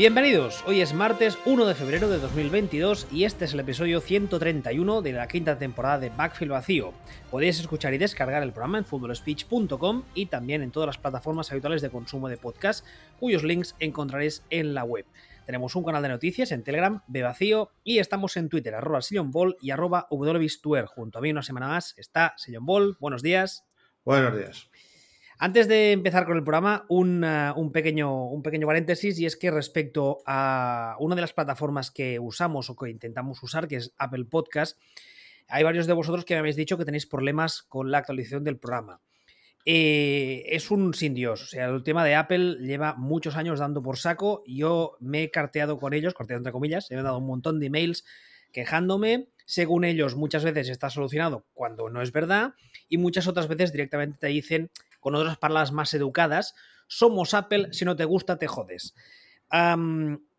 Bienvenidos, hoy es martes 1 de febrero de 2022 y este es el episodio 131 de la quinta temporada de Backfield Vacío. Podéis escuchar y descargar el programa en footballspeech.com y también en todas las plataformas habituales de consumo de podcast, cuyos links encontraréis en la web. Tenemos un canal de noticias en Telegram, de Vacío, y estamos en Twitter, arroba Ball y arroba. Junto a mí una semana más está Sillon Ball. Buenos días. Buenos días. Antes de empezar con el programa, un, pequeño, un pequeño paréntesis y es que respecto a una de las plataformas que usamos o que intentamos usar, que es Apple Podcast, hay varios de vosotros que me habéis dicho que tenéis problemas con la actualización del programa. Eh, es un sin Dios. O sea, el tema de Apple lleva muchos años dando por saco. Yo me he carteado con ellos, carteado entre comillas, he dado un montón de emails quejándome. Según ellos, muchas veces está solucionado cuando no es verdad. Y muchas otras veces directamente te dicen con otras palabras más educadas, somos Apple, si no te gusta te jodes.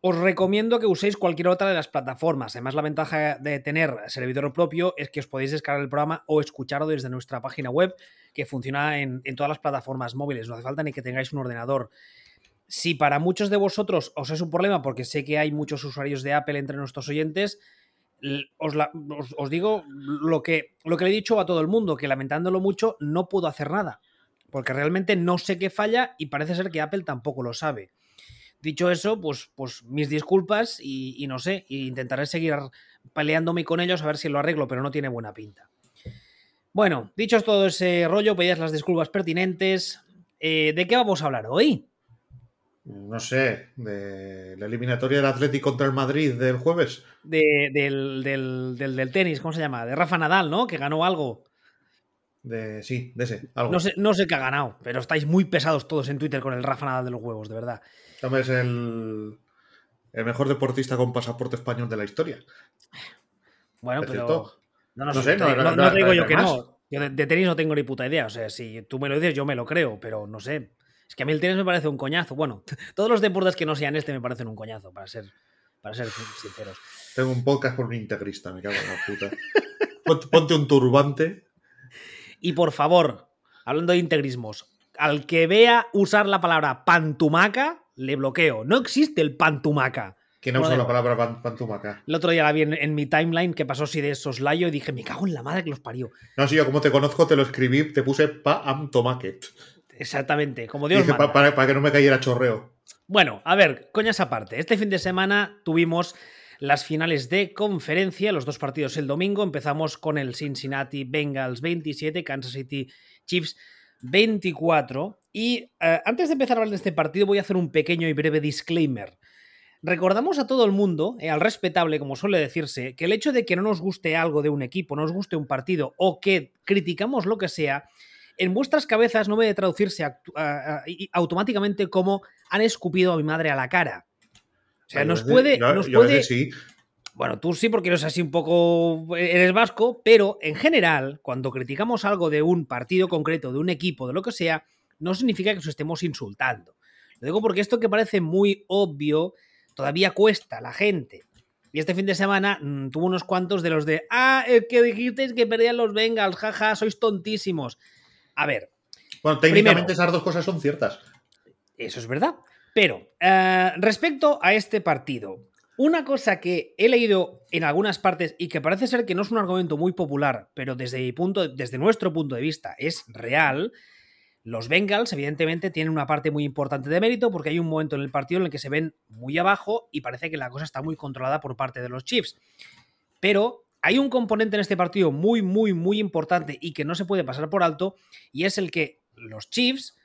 os recomiendo que uséis cualquier otra de las plataformas. Además, la ventaja de tener servidor propio es que os podéis descargar el programa o escucharlo desde nuestra página web, que funciona en, todas las plataformas móviles. No hace falta ni que tengáis un ordenador. Si para muchos de vosotros os es un problema, porque sé que hay muchos usuarios de Apple entre nuestros oyentes, os, os, digo lo que, lo que le he dicho a todo el mundo, que lamentándolo mucho no puedo hacer nada porque realmente no sé qué falla y parece ser que Apple tampoco lo sabe. Dicho eso, pues, pues mis disculpas y, no sé, intentaré seguir peleándome con ellos a ver si lo arreglo, pero no tiene buena pinta. Bueno, dicho todo ese rollo, pedías las disculpas pertinentes. Eh, ¿De qué vamos a hablar hoy? No sé, de la eliminatoria del Atlético contra el Madrid del jueves. del, del, del, tenis, ¿cómo se llama? De Rafa Nadal, ¿no? Que ganó algo. De, sí, de ese. No, sé, no sé qué ha ganado, pero estáis muy pesados todos en Twitter con el Rafa Nadal de los huevos, de verdad. Es el, el mejor deportista con pasaporte español de la historia. Bueno, pero. No, no, sé, no, digo yo que no. Yo de, tenis no tengo ni puta idea. O sea, si tú me lo dices, yo me lo creo, pero no sé. Es que a mí el tenis me parece un coñazo. Bueno, todos los deportes que no sean este me parecen un coñazo, para ser, para ser sinceros. Tengo un podcast por un integrista, me cago en la puta. Ponte un turbante y por favor, hablando de integrismos, al que vea usar la palabra pantumaca, le bloqueo. No existe el pantumaca. ¿Quién no usa la palabra pantumaca? El otro día la vi en, mi timeline que pasó así de soslayo y dije, me cago en la madre que los parió. No, sí, yo como te conozco, te lo escribí, te puse pantumaquet. Exactamente, como Dios dije, para, para que no me cayera chorreo. Bueno, a ver, coñas aparte. Este fin de semana tuvimos las finales de conferencia, los dos partidos el domingo. Empezamos con el Cincinnati Bengals 27, Kansas City Chiefs 24. Y eh, antes de empezar a hablar de este partido, voy a hacer un pequeño y breve disclaimer. Recordamos a todo el mundo, eh, al respetable, como suele decirse, que el hecho de que no nos guste algo de un equipo, no nos guste un partido o que criticamos lo que sea, en vuestras cabezas no debe traducirse automáticamente como han escupido a mi madre a la cara. O sea, nos puede. nos puede... Sí. Bueno, tú sí, porque eres así un poco. Eres vasco, pero en general, cuando criticamos algo de un partido concreto, de un equipo, de lo que sea, no significa que os estemos insultando. Lo digo porque esto que parece muy obvio todavía cuesta a la gente. Y este fin de semana mm, tuvo unos cuantos de los de. Ah, el que dijisteis que perdían los Bengals, jaja, sois tontísimos. A ver. Bueno, técnicamente esas dos cosas son ciertas. Eso es verdad. Pero, eh, respecto a este partido, una cosa que he leído en algunas partes y que parece ser que no es un argumento muy popular, pero desde, desde nuestro punto de vista es real, los Bengals evidentemente tienen una parte muy importante de mérito porque hay un momento en el partido en el que se ven muy abajo y parece que la cosa está muy controlada por parte de los Chiefs. Pero hay un componente en este partido muy, muy, muy importante y que no se puede pasar por alto y es el que los Chiefs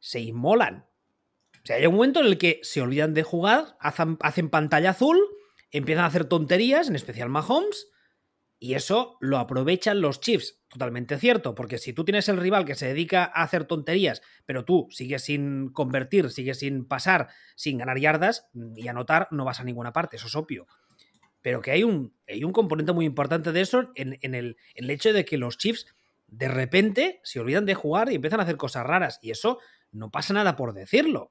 se inmolan o sea, hay un momento en el que se olvidan de jugar, hacen, pantalla azul, empiezan a hacer tonterías, en especial Mahomes, y eso lo aprovechan los Chiefs. Totalmente cierto, porque si tú tienes el rival que se dedica a hacer tonterías, pero tú sigues sin convertir, sigues sin pasar, sin ganar yardas y anotar, no vas a ninguna parte, eso es obvio. Pero que hay un, hay un componente muy importante de eso en, el, en el hecho de que los Chiefs de repente se olvidan de jugar y empiezan a hacer cosas raras, y eso no pasa nada por decirlo.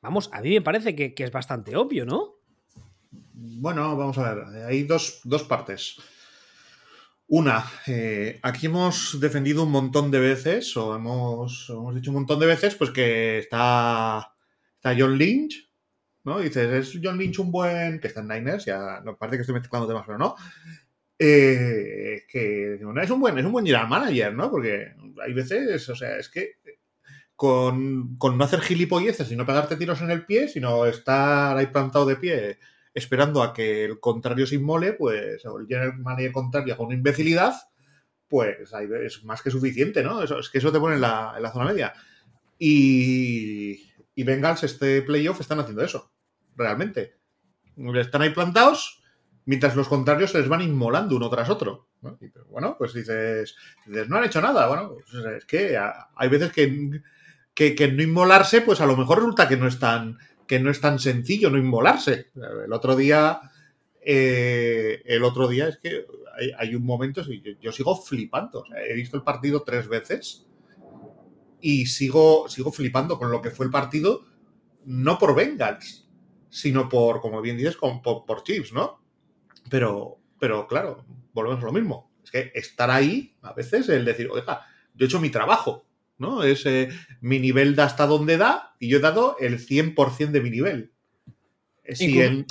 Vamos, a mí me parece que, es bastante obvio, ¿no? Bueno, vamos a ver. Hay dos, partes. Una, eh, aquí hemos defendido un montón de veces, o hemos, hemos, dicho un montón de veces, pues que está, está John Lynch, ¿no? dices, ¿es John Lynch un buen. que está en Niners? Ya no parece que estoy mezclando temas, pero no. Eh, que es un buen, es un buen general manager, ¿no? Porque hay veces, o sea, es que con, con no hacer gilipolleces y no pegarte tiros en el pie, sino estar ahí plantado de pie esperando a que el contrario se inmole, pues, o el general manager contrario con imbecilidad, pues es más que suficiente, ¿no? Es que eso te pone en la, en la zona media. Y, y Bengals, este playoff, están haciendo eso, realmente. Están ahí plantados mientras los contrarios se les van inmolando uno tras otro. bueno, pues dices, dices, no han hecho nada. Bueno, pues es que hay veces que, que, no inmolarse, pues a lo mejor resulta que no es tan, que no es tan sencillo no inmolarse. El otro día, eh, el otro día es que hay, un momento, yo, sigo flipando. he visto el partido tres veces y sigo, sigo flipando con lo que fue el partido, no por Bengals, sino por, como bien dices, por, por Chiefs, ¿no? Pero, pero claro, volvemos a lo mismo. Es que estar ahí, a veces, el decir, oiga, yo he hecho mi trabajo, ¿no? Es eh, mi nivel da hasta donde da y yo he dado el 100% de mi nivel.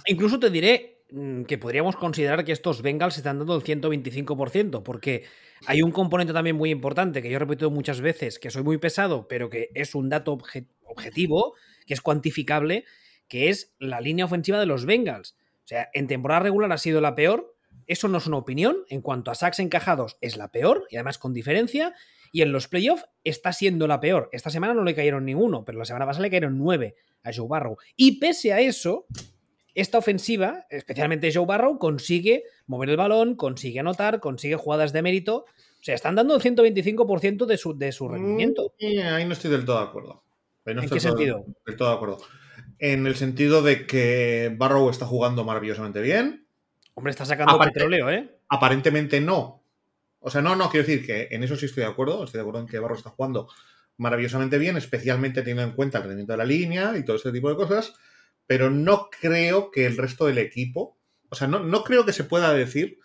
incluso, te diré mm, que podríamos considerar que estos Bengals están dando el 125%, porque hay un componente también muy importante que yo he repetido muchas veces, que soy muy pesado, pero que es un dato objetivo, que es cuantificable, que es la línea ofensiva de los Bengals. O sea, en temporada regular ha sido la peor. Eso no es una opinión. En cuanto a sacks encajados, es la peor, y además con diferencia. Y en los playoffs está siendo la peor. Esta semana no le cayeron ninguno, pero la semana pasada le cayeron nueve a Joe Barrow. Y pese a eso, esta ofensiva, especialmente Joe Barrow, consigue mover el balón, consigue anotar, consigue jugadas de mérito. O sea, están dando el 125% de su, de su rendimiento. Mm, ahí no estoy del todo de acuerdo. ¿En qué sentido? Del todo de acuerdo en el sentido de que Barrow está jugando maravillosamente bien. Hombre, está sacando petróleo, ¿eh? Aparentemente no. O sea, no, no, quiero decir que en eso sí estoy de acuerdo. Estoy de acuerdo en que Barrow está jugando maravillosamente bien, especialmente teniendo en cuenta el rendimiento de la línea y todo este tipo de cosas. Pero no creo que el resto del equipo, o sea, no, no creo que se pueda decir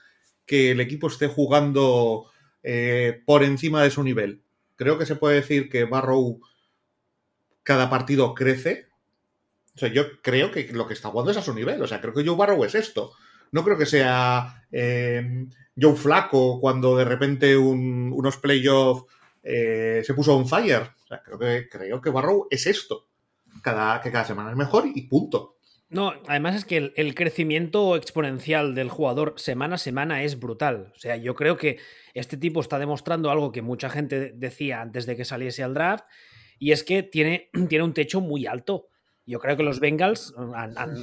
que el equipo esté jugando eh, por encima de su nivel. Creo que se puede decir que Barrow cada partido crece, o sea, yo creo que lo que está jugando es a su nivel. O sea, creo que Joe Barrow es esto. No creo que sea eh, Joe Flaco cuando de repente unos playoffs eh, se puso on fire. O sea, creo que, creo que Barrow es esto. Cada, que cada semana es mejor y punto. No, además es que el, crecimiento exponencial del jugador semana a semana es brutal. O sea, yo creo que este tipo está demostrando algo que mucha gente decía antes de que saliese al draft, y es que tiene, tiene un techo muy alto. Yo creo que los Bengals,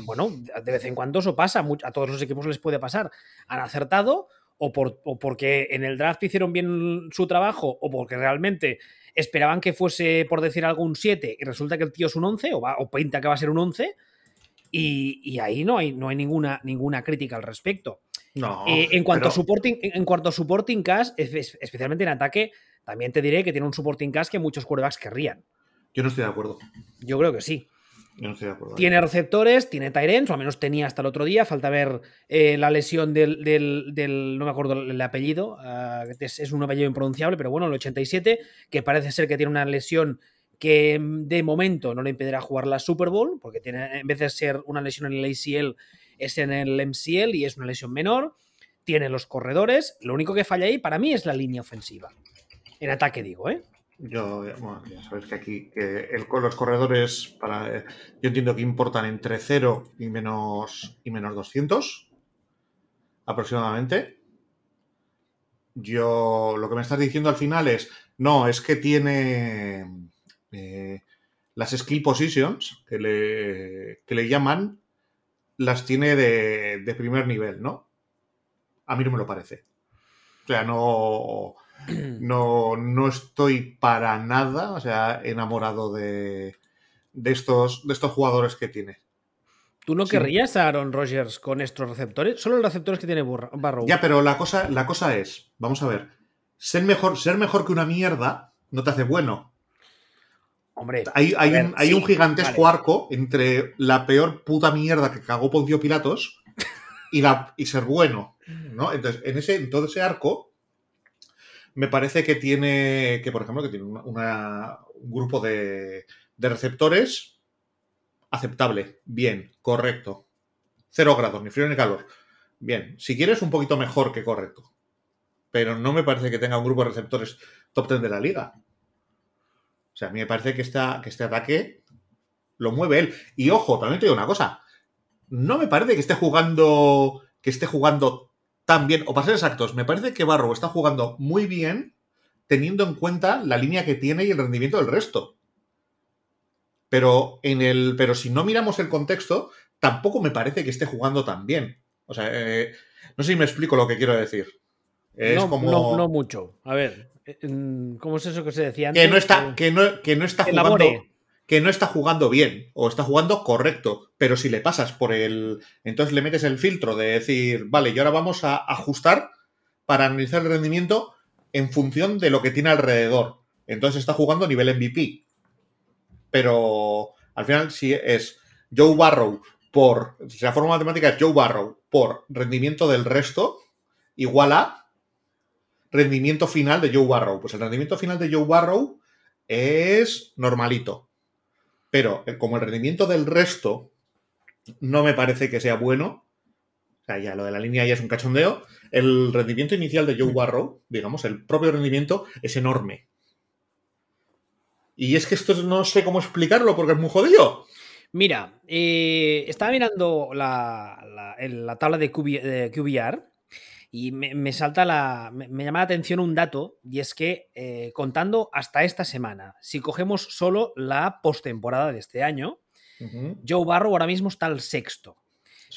bueno, de vez en cuando eso pasa, a todos los equipos les puede pasar. Han acertado o, por, porque en el draft hicieron bien su trabajo o porque realmente esperaban que fuese, por decir algo, un 7 y resulta que el tío es un 11 o, va, o pinta que va a ser un 11 y, ahí no hay, no hay ninguna, ninguna crítica al respecto. No, eh, en, cuanto a supporting, en cuanto a supporting cast, especialmente en ataque, también te diré que tiene un supporting cast que muchos quarterbacks querrían. Yo no estoy de acuerdo. Yo creo que sí. ¿Eh? Tiene receptores, tiene Tyrens, o al menos tenía hasta el otro día. Falta ver eh, la lesión del, No me acuerdo el apellido, ah, es, un apellido impronunciable, pero bueno, el 87, que parece ser que tiene una lesión que mm, de momento no le impedirá jugar la Super Bowl, porque tiene, en vez de ser una lesión en el ACL, es en el MCL y es una lesión menor. Tiene los corredores. Lo único que falla ahí para mí es la línea ofensiva. En ataque, digo, ¿eh? Yo, bueno, ya sabes que aquí que los corredores, para, yo entiendo que importan entre 0 y menos, y menos 200 aproximadamente. Yo, lo que me estás diciendo al final es, no, es que tiene eh, las skill positions, que le, que le llaman, las tiene de, de primer nivel, ¿no? A mí no me lo parece. O sea, no no, no estoy para nada, o sea, enamorado de, de, estos, de estos jugadores que tiene. ¿Tú no querrías a Aaron Rodgers con estos receptores? Solo los receptores que tiene Barrow. Ya, pero la cosa, la cosa es, vamos a ver, ser mejor, ser mejor que una mierda no te hace bueno. Hombre, hay, hay, un, hay un, gigantesco arco entre la peor puta mierda que cagó Poncio Pilatos y, la, y ser bueno. ¿no? Entonces, en, ese, en todo ese arco, me parece que tiene, que por ejemplo, que tiene un grupo de, receptores aceptable, bien, correcto. Cero grados, ni frío ni calor. Bien, si quieres un poquito mejor que correcto. Pero no me parece que tenga un grupo de receptores top 10 de la liga. O sea, a mí me parece que, que este ataque lo mueve él. Y ojo, también te digo una cosa. No me parece que esté jugando. que esté jugando tan bien. O para ser exactos, me parece que Barrow está jugando muy bien teniendo en cuenta la línea que tiene y el rendimiento del resto. Pero en el. Pero si no miramos el contexto, tampoco me parece que esté jugando tan bien. O sea, eh, no sé si me explico lo que quiero decir. Es no, como... no, mucho. A ver, eh, ¿cómo es eso que se decía antes? Que no está, que no, que no está jugando. Que no está jugando bien o está jugando correcto, pero si le pasas por el. Entonces le metes el filtro de decir, vale, y ahora vamos a ajustar para analizar el rendimiento en función de lo que tiene alrededor. Entonces está jugando a nivel MVP. Pero al final, si es Joe Barrow por. Si la forma matemática es Joe Barrow por rendimiento del resto, igual a rendimiento final de Joe Barrow. Pues el rendimiento final de Joe Barrow es normalito. Pero eh, como el rendimiento del resto no me parece que sea bueno, o sea, ya lo de la línea ya es un cachondeo, el rendimiento inicial de Joe Barrow, digamos, el propio rendimiento es enorme. Y es que esto no sé cómo explicarlo porque es muy jodido. Mira, eh, estaba mirando la, tabla de, QBR y me, salta la. Me, llama la atención un dato y es que eh, contando hasta esta semana, si cogemos solo la postemporada de este año, Joe Barrow ahora mismo está al sexto.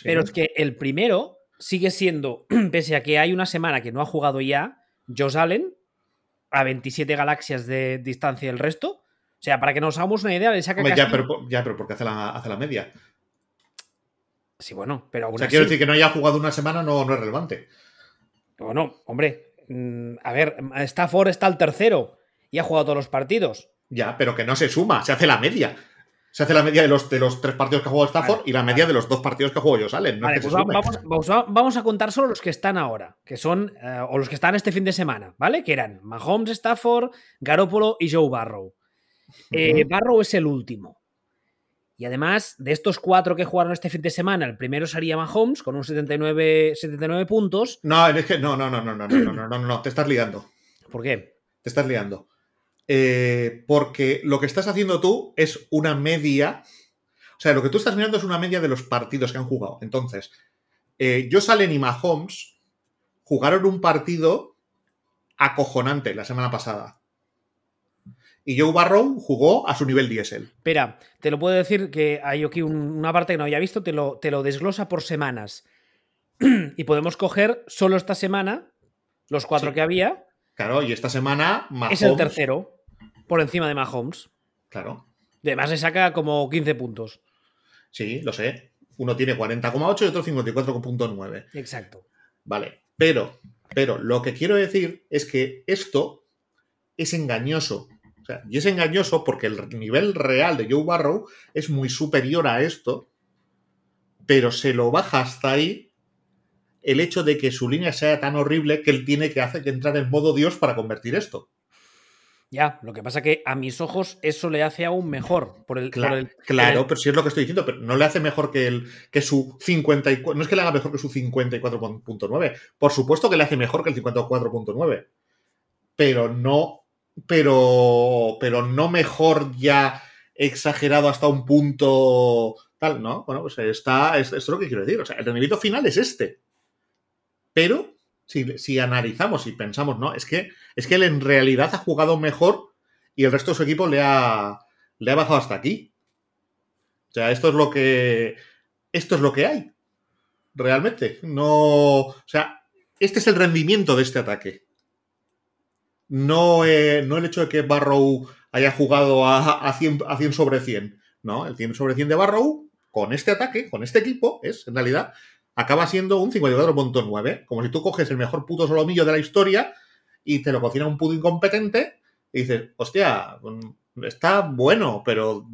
Pero es que el primero sigue siendo, pese a que hay una semana que no ha jugado ya, Josh Allen, a 27 galaxias de distancia del resto. O sea, para que nos hagamos una idea, le saca ya, pero, ya, pero porque hace la, hace la media. Sí, bueno, pero aún O sea, quiero decir que no haya jugado una semana no, no es relevante. Bueno, hombre, mm, a ver, Stafford está al tercero y ha jugado todos los partidos. Ya, pero que no se suma, se hace la media. Se hace la media de los, de los tres partidos que ha jugado Stafford y la media de los dos partidos que ha jugado Josh vale, pues vamos, vamos, a contar solo los que están ahora, que son, eh, o los que están este fin de semana, ¿vale? Que eran Mahomes, Stafford, Garoppolo y Joe Barrow. Eh, Barrow es el último. Y además, de estos cuatro que jugaron este fin de semana, el primero sería Mahomes con un 79, 79 puntos. No, es que no, no, no, no, no, no, no, no, no, te estás liando. ¿Por qué? Te estás liando. porque lo que estás haciendo tú es una media. O sea, lo que tú estás mirando es una media de los partidos que han jugado. Entonces, eh, Josh Allen y Mahomes jugaron un partido acojonante la semana pasada y Joe Barrow jugó a su nivel diésel. Espera, te lo puedo decir que hay aquí una parte que no había visto, te lo, te lo desglosa por semanas. y podemos coger solo esta semana los cuatro que había. Claro, y esta semana Mahomes... Es el tercero, por encima de Mahomes. Claro. Además le saca como 15 puntos. Sí, lo sé. Uno tiene 40,8 y otro 54,9. Exacto. Vale, pero, pero lo que quiero decir es que esto es engañoso y es engañoso porque el nivel real de Joe Barrow es muy superior a esto, pero se lo baja hasta ahí el hecho de que su línea sea tan horrible que él tiene que hacer que entrar en modo Dios para convertir esto. Ya, lo que pasa que a mis ojos eso le hace aún mejor. Por el, claro, claro pero sí es lo que estoy diciendo, pero no le hace mejor que, el, que su 54. No es que le haga mejor que su 54.9. Por supuesto que le hace mejor que el 54.9. Pero no pero, pero no mejor ya exagerado hasta un punto tal, ¿no? Bueno, pues está, esto es lo que quiero decir. O sea, el rendimiento final es este. Pero si, si, analizamos y pensamos, no, es que, es que él en realidad ha jugado mejor y el resto de su equipo le ha, le ha bajado hasta aquí. O sea, esto es lo que. Esto es lo que hay. Realmente. No. O sea, este es el rendimiento de este ataque no, eh, no el hecho de que Barrow haya jugado a, a, 100, sobre 100, no, el 100 sobre 100 de Barrow con este ataque, con este equipo, es en realidad acaba siendo un 54.9, como si tú coges el mejor puto solomillo de la historia y te lo cocina un puto incompetente y dices, hostia, mm, está bueno, pero,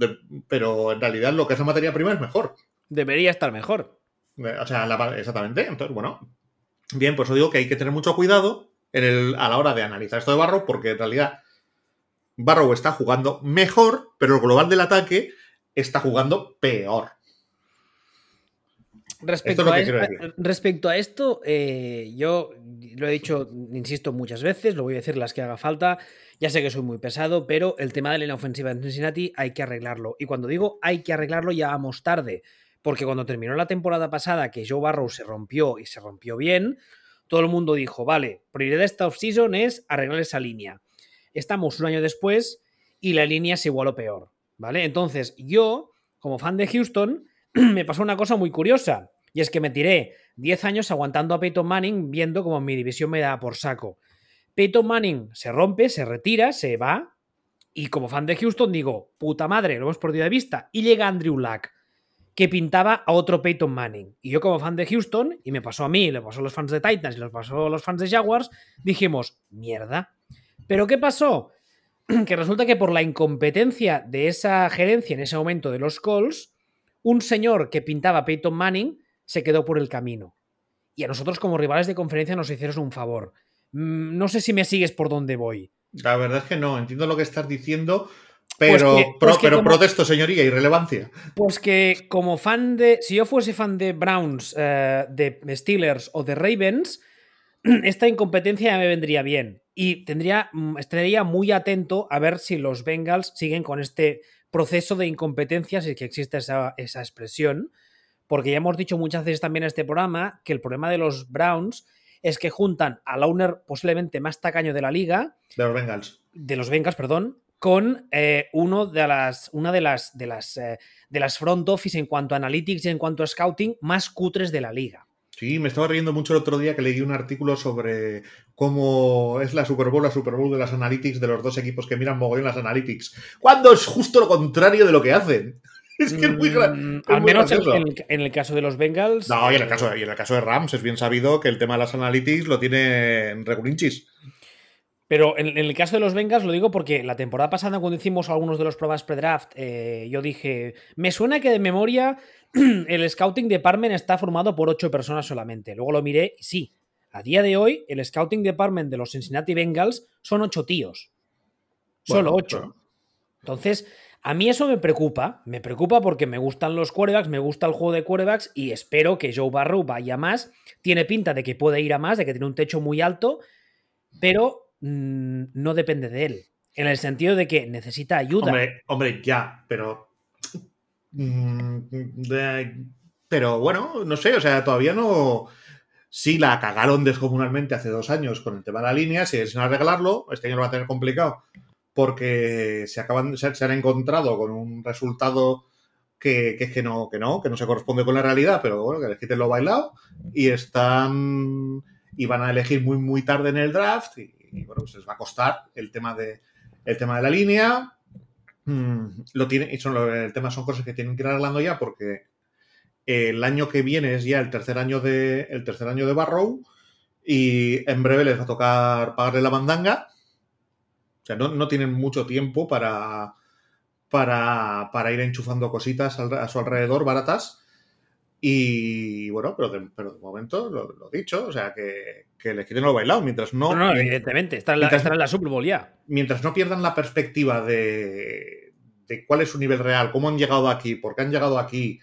pero en realidad lo que es la materia prima es mejor. Debería estar mejor. Eh, o sea, exactamente. Entonces, bueno, bien, pues os digo que hay que tener mucho cuidado a la hora de analizar esto de Barrow, porque en realidad Barrow está jugando mejor, pero el global del ataque está jugando peor. Respecto, a, esto, respecto a esto, eh, yo lo he dicho, insisto, muchas veces, lo voy a decir las que haga falta. Ya sé que soy muy pesado, pero el tema de la ofensiva en Cincinnati hay que arreglarlo. Y cuando digo hay que arreglarlo, ya vamos tarde. Porque cuando terminó la temporada pasada, que Joe Barrow se rompió y se rompió bien, todo el mundo dijo, vale, prioridad de esta offseason es arreglar esa línea. Estamos un año después y la línea se igualó peor. ¿Vale? Entonces, yo, como fan de Houston, me pasó una cosa muy curiosa. Y es que me tiré 10 años aguantando a Peyton Manning viendo como mi división me da por saco. Peyton Manning se rompe, se retira, se va. Y como fan de Houston digo, puta madre, lo hemos perdido de vista. Y llega Andrew Luck, que pintaba a otro Peyton Manning. Y yo como fan de Houston, y me pasó a mí, le pasó a los fans de Titans y le pasó a los fans de Jaguars, dijimos, mierda. ¿Pero qué pasó? Que resulta que por la incompetencia de esa gerencia en ese momento de los Colts, un señor que pintaba a Peyton Manning se quedó por el camino. Y a nosotros como rivales de conferencia nos hicieron un favor. Mm, no sé si me sigues por dónde voy. La verdad es que no, entiendo lo que estás diciendo, pues pero, pues pero protesto, señoría, irrelevancia. Pues que como fan de. Si yo fuese fan de Browns, eh, de Steelers o de Ravens, esta incompetencia me vendría bien. Y tendría, mm, estaría muy atento a ver si los Bengals siguen con este proceso de incompetencia, si es que existe esa, esa expresión. Porque ya hemos dicho muchas veces también en este programa que el problema de los Browns es que juntan al owner posiblemente más tacaño de la liga. De los Bengals. De los Bengals, perdón. Con eh, uno de las, una de las, de, las, eh, de las front office en cuanto a analytics y en cuanto a scouting más cutres de la liga. Sí, me estaba riendo mucho el otro día que leí un artículo sobre cómo es la Super Bowl, la Super Bowl de las analytics de los dos equipos que miran mogollón las analytics. Cuando es justo lo contrario de lo que hacen. Es que es muy grande. Mm, al menos en, el caso de los Bengals. No, y en, el caso, y en el caso de Rams es bien sabido que el tema de las analytics lo tiene regulinchis. Pero en, el caso de los Bengals lo digo porque la temporada pasada cuando hicimos algunos de los pruebas pre-draft, eh, yo dije, me suena que de memoria el scouting department está formado por ocho personas solamente. Luego lo miré y sí, a día de hoy el scouting department de los Cincinnati Bengals son ocho tíos. Solo ocho. Entonces, a mí eso me preocupa, me preocupa porque me gustan los quarterbacks, me gusta el juego de quarterbacks y espero que Joe Barrow vaya más. Tiene pinta de que puede ir a más, de que tiene un techo muy alto, pero mm, no depende de él. En el sentido de que necesita ayuda. Hombre, ya, pero. Mm, pero bueno, no sé, o sea, todavía no. Sí la cagaron descomunalmente hace dos años con el tema de la línea, si es arreglarlo, este año lo va a tener complicado porque se acaban han encontrado con un resultado que, es que no, que no, que no se corresponde con la realidad, pero bueno, que les quiten lo bailado y están y van a elegir muy muy tarde en el draft bueno, pues les va a costar el tema de el tema de la línea. Mm, lo tiene, y son, el tema son cosas que tienen que ir arreglando ya porque el año que viene es ya el tercer año de el tercer año de Barrow y en breve les va a tocar pagarle la mandanga sea, no, tienen mucho tiempo para, para, ir enchufando cositas a su alrededor baratas. Y bueno, pero de, pero de momento lo, dicho, o sea, que, que les quiten lo bailado, mientras no. No, evidentemente, está en, la, en la Super Bowl ya. Mientras no pierdan la perspectiva de, de, cuál es su nivel real, cómo han llegado aquí, por qué han llegado aquí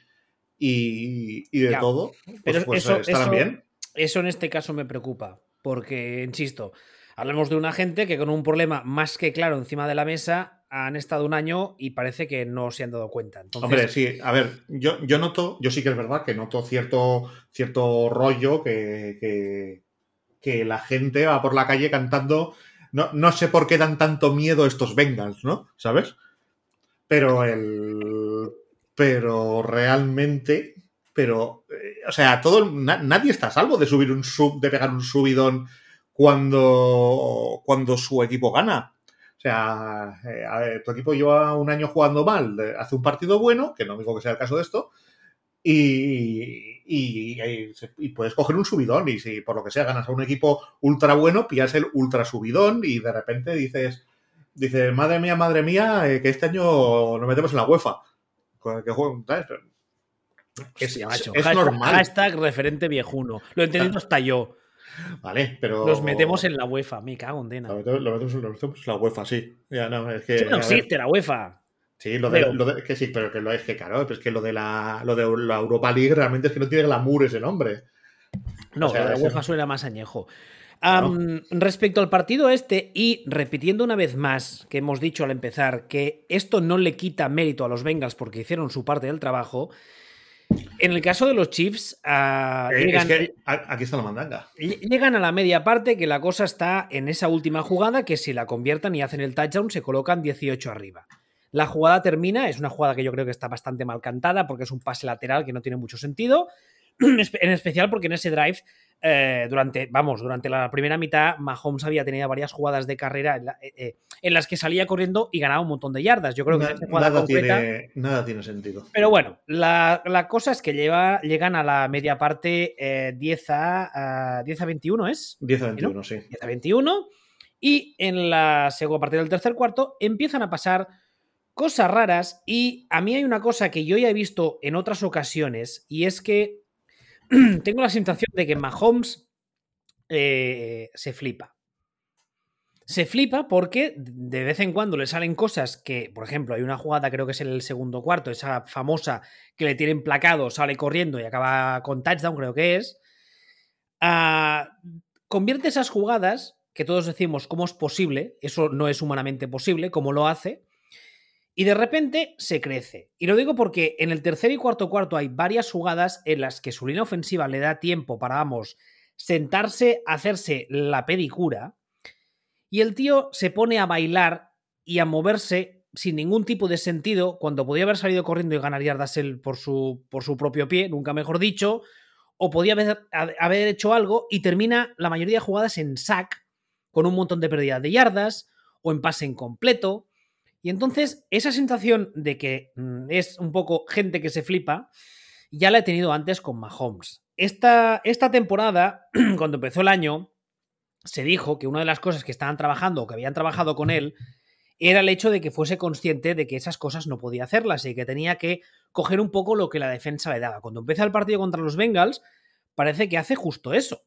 y, de todo, pues, pero pues eso, estarán bien. Eso en este caso me preocupa, porque, insisto, Hablamos de una gente que con un problema más que claro encima de la mesa han estado un año y parece que no se han dado cuenta. Hombre, sí, a ver, yo, yo noto, yo sí que es verdad que noto cierto, cierto rollo que, que, la gente va por la calle cantando. No, no sé por qué dan tanto miedo estos Bengals, ¿no? ¿Sabes? Pero el. Pero realmente. Pero. Eh, o sea, todo. nadie está a salvo de subir un sub, de pegar un subidón cuando, cuando su equipo gana. O sea, eh, tu equipo lleva un año jugando mal, hace un partido bueno, que no digo que sea el caso de esto, y, y, puedes coger un subidón. Y si por lo que sea ganas a un equipo ultra bueno, pillas el ultra subidón y de repente dices, dices madre mía, madre mía, eh, que este año nos metemos en la UEFA. Es, es, normal. Hashtag referente viejuno. Lo he entendido hasta yo. Vale, pero. Nos metemos en la UEFA, me cago en Lo metemos, en la UEFA, sí. Ya, no, es que, no existe la UEFA. Sí, lo de, lo de, que sí, pero que lo es que claro, es que lo de la, lo de la Europa League realmente es que no tiene glamour ese nombre. No, o sea, la UEFA suena más añejo. Um, respecto al partido este, y repitiendo una vez más que hemos dicho al empezar que esto no le quita mérito a los Bengals porque hicieron su parte del trabajo, en el caso de los Chiefs, uh, eh, llegan, es que aquí está la mandanga. Llegan a la media parte que la cosa está en esa última jugada que si la conviertan y hacen el touchdown se colocan 18 arriba. La jugada termina, es una jugada que yo creo que está bastante mal cantada porque es un pase lateral que no tiene mucho sentido, en especial porque en ese drive eh, durante, vamos, durante la primera mitad, Mahomes había tenido varias jugadas de carrera eh, eh, en, las que salía corriendo y ganaba un montón de yardas. Yo creo que nada, tiene, nada tiene sentido. Pero bueno, la, cosa es que lleva, llegan a la media parte 10, a, 10 a 21, ¿es? 10 a 21, sí. 10 a 21. Y en la segunda parte del tercer cuarto empiezan a pasar cosas raras y a mí hay una cosa que yo ya he visto en otras ocasiones y es que tengo la sensación de que Mahomes eh, se flipa. Se flipa porque de vez en cuando le salen cosas que, por ejemplo, hay una jugada, creo que es en el segundo cuarto, esa famosa que le tienen placado, sale corriendo y acaba con touchdown, creo que es. Ah, convierte esas jugadas, que todos decimos, ¿cómo es posible? Eso no es humanamente posible, ¿cómo lo hace? Y de repente se crece. Y lo digo porque en el tercer y cuarto cuarto hay varias jugadas en las que su línea ofensiva le da tiempo para, vamos, sentarse, hacerse la pedicura. Y el tío se pone a bailar y a moverse sin ningún tipo de sentido cuando podía haber salido corriendo y ganar yardas él por su, por su propio pie, nunca mejor dicho, o podía haber, haber hecho algo y termina la mayoría de jugadas en sack, con un montón de pérdidas de yardas o en pase incompleto y entonces, esa sensación de que mm, es un poco gente que se flipa, ya la he tenido antes con Mahomes. Esta, esta temporada, cuando empezó el año, se dijo que una de las cosas que estaban trabajando o que habían trabajado con él era el hecho de que fuese consciente de que esas cosas no podía hacerlas y que tenía que coger un poco lo que la defensa le daba. Cuando empieza el partido contra los Bengals, parece que hace justo eso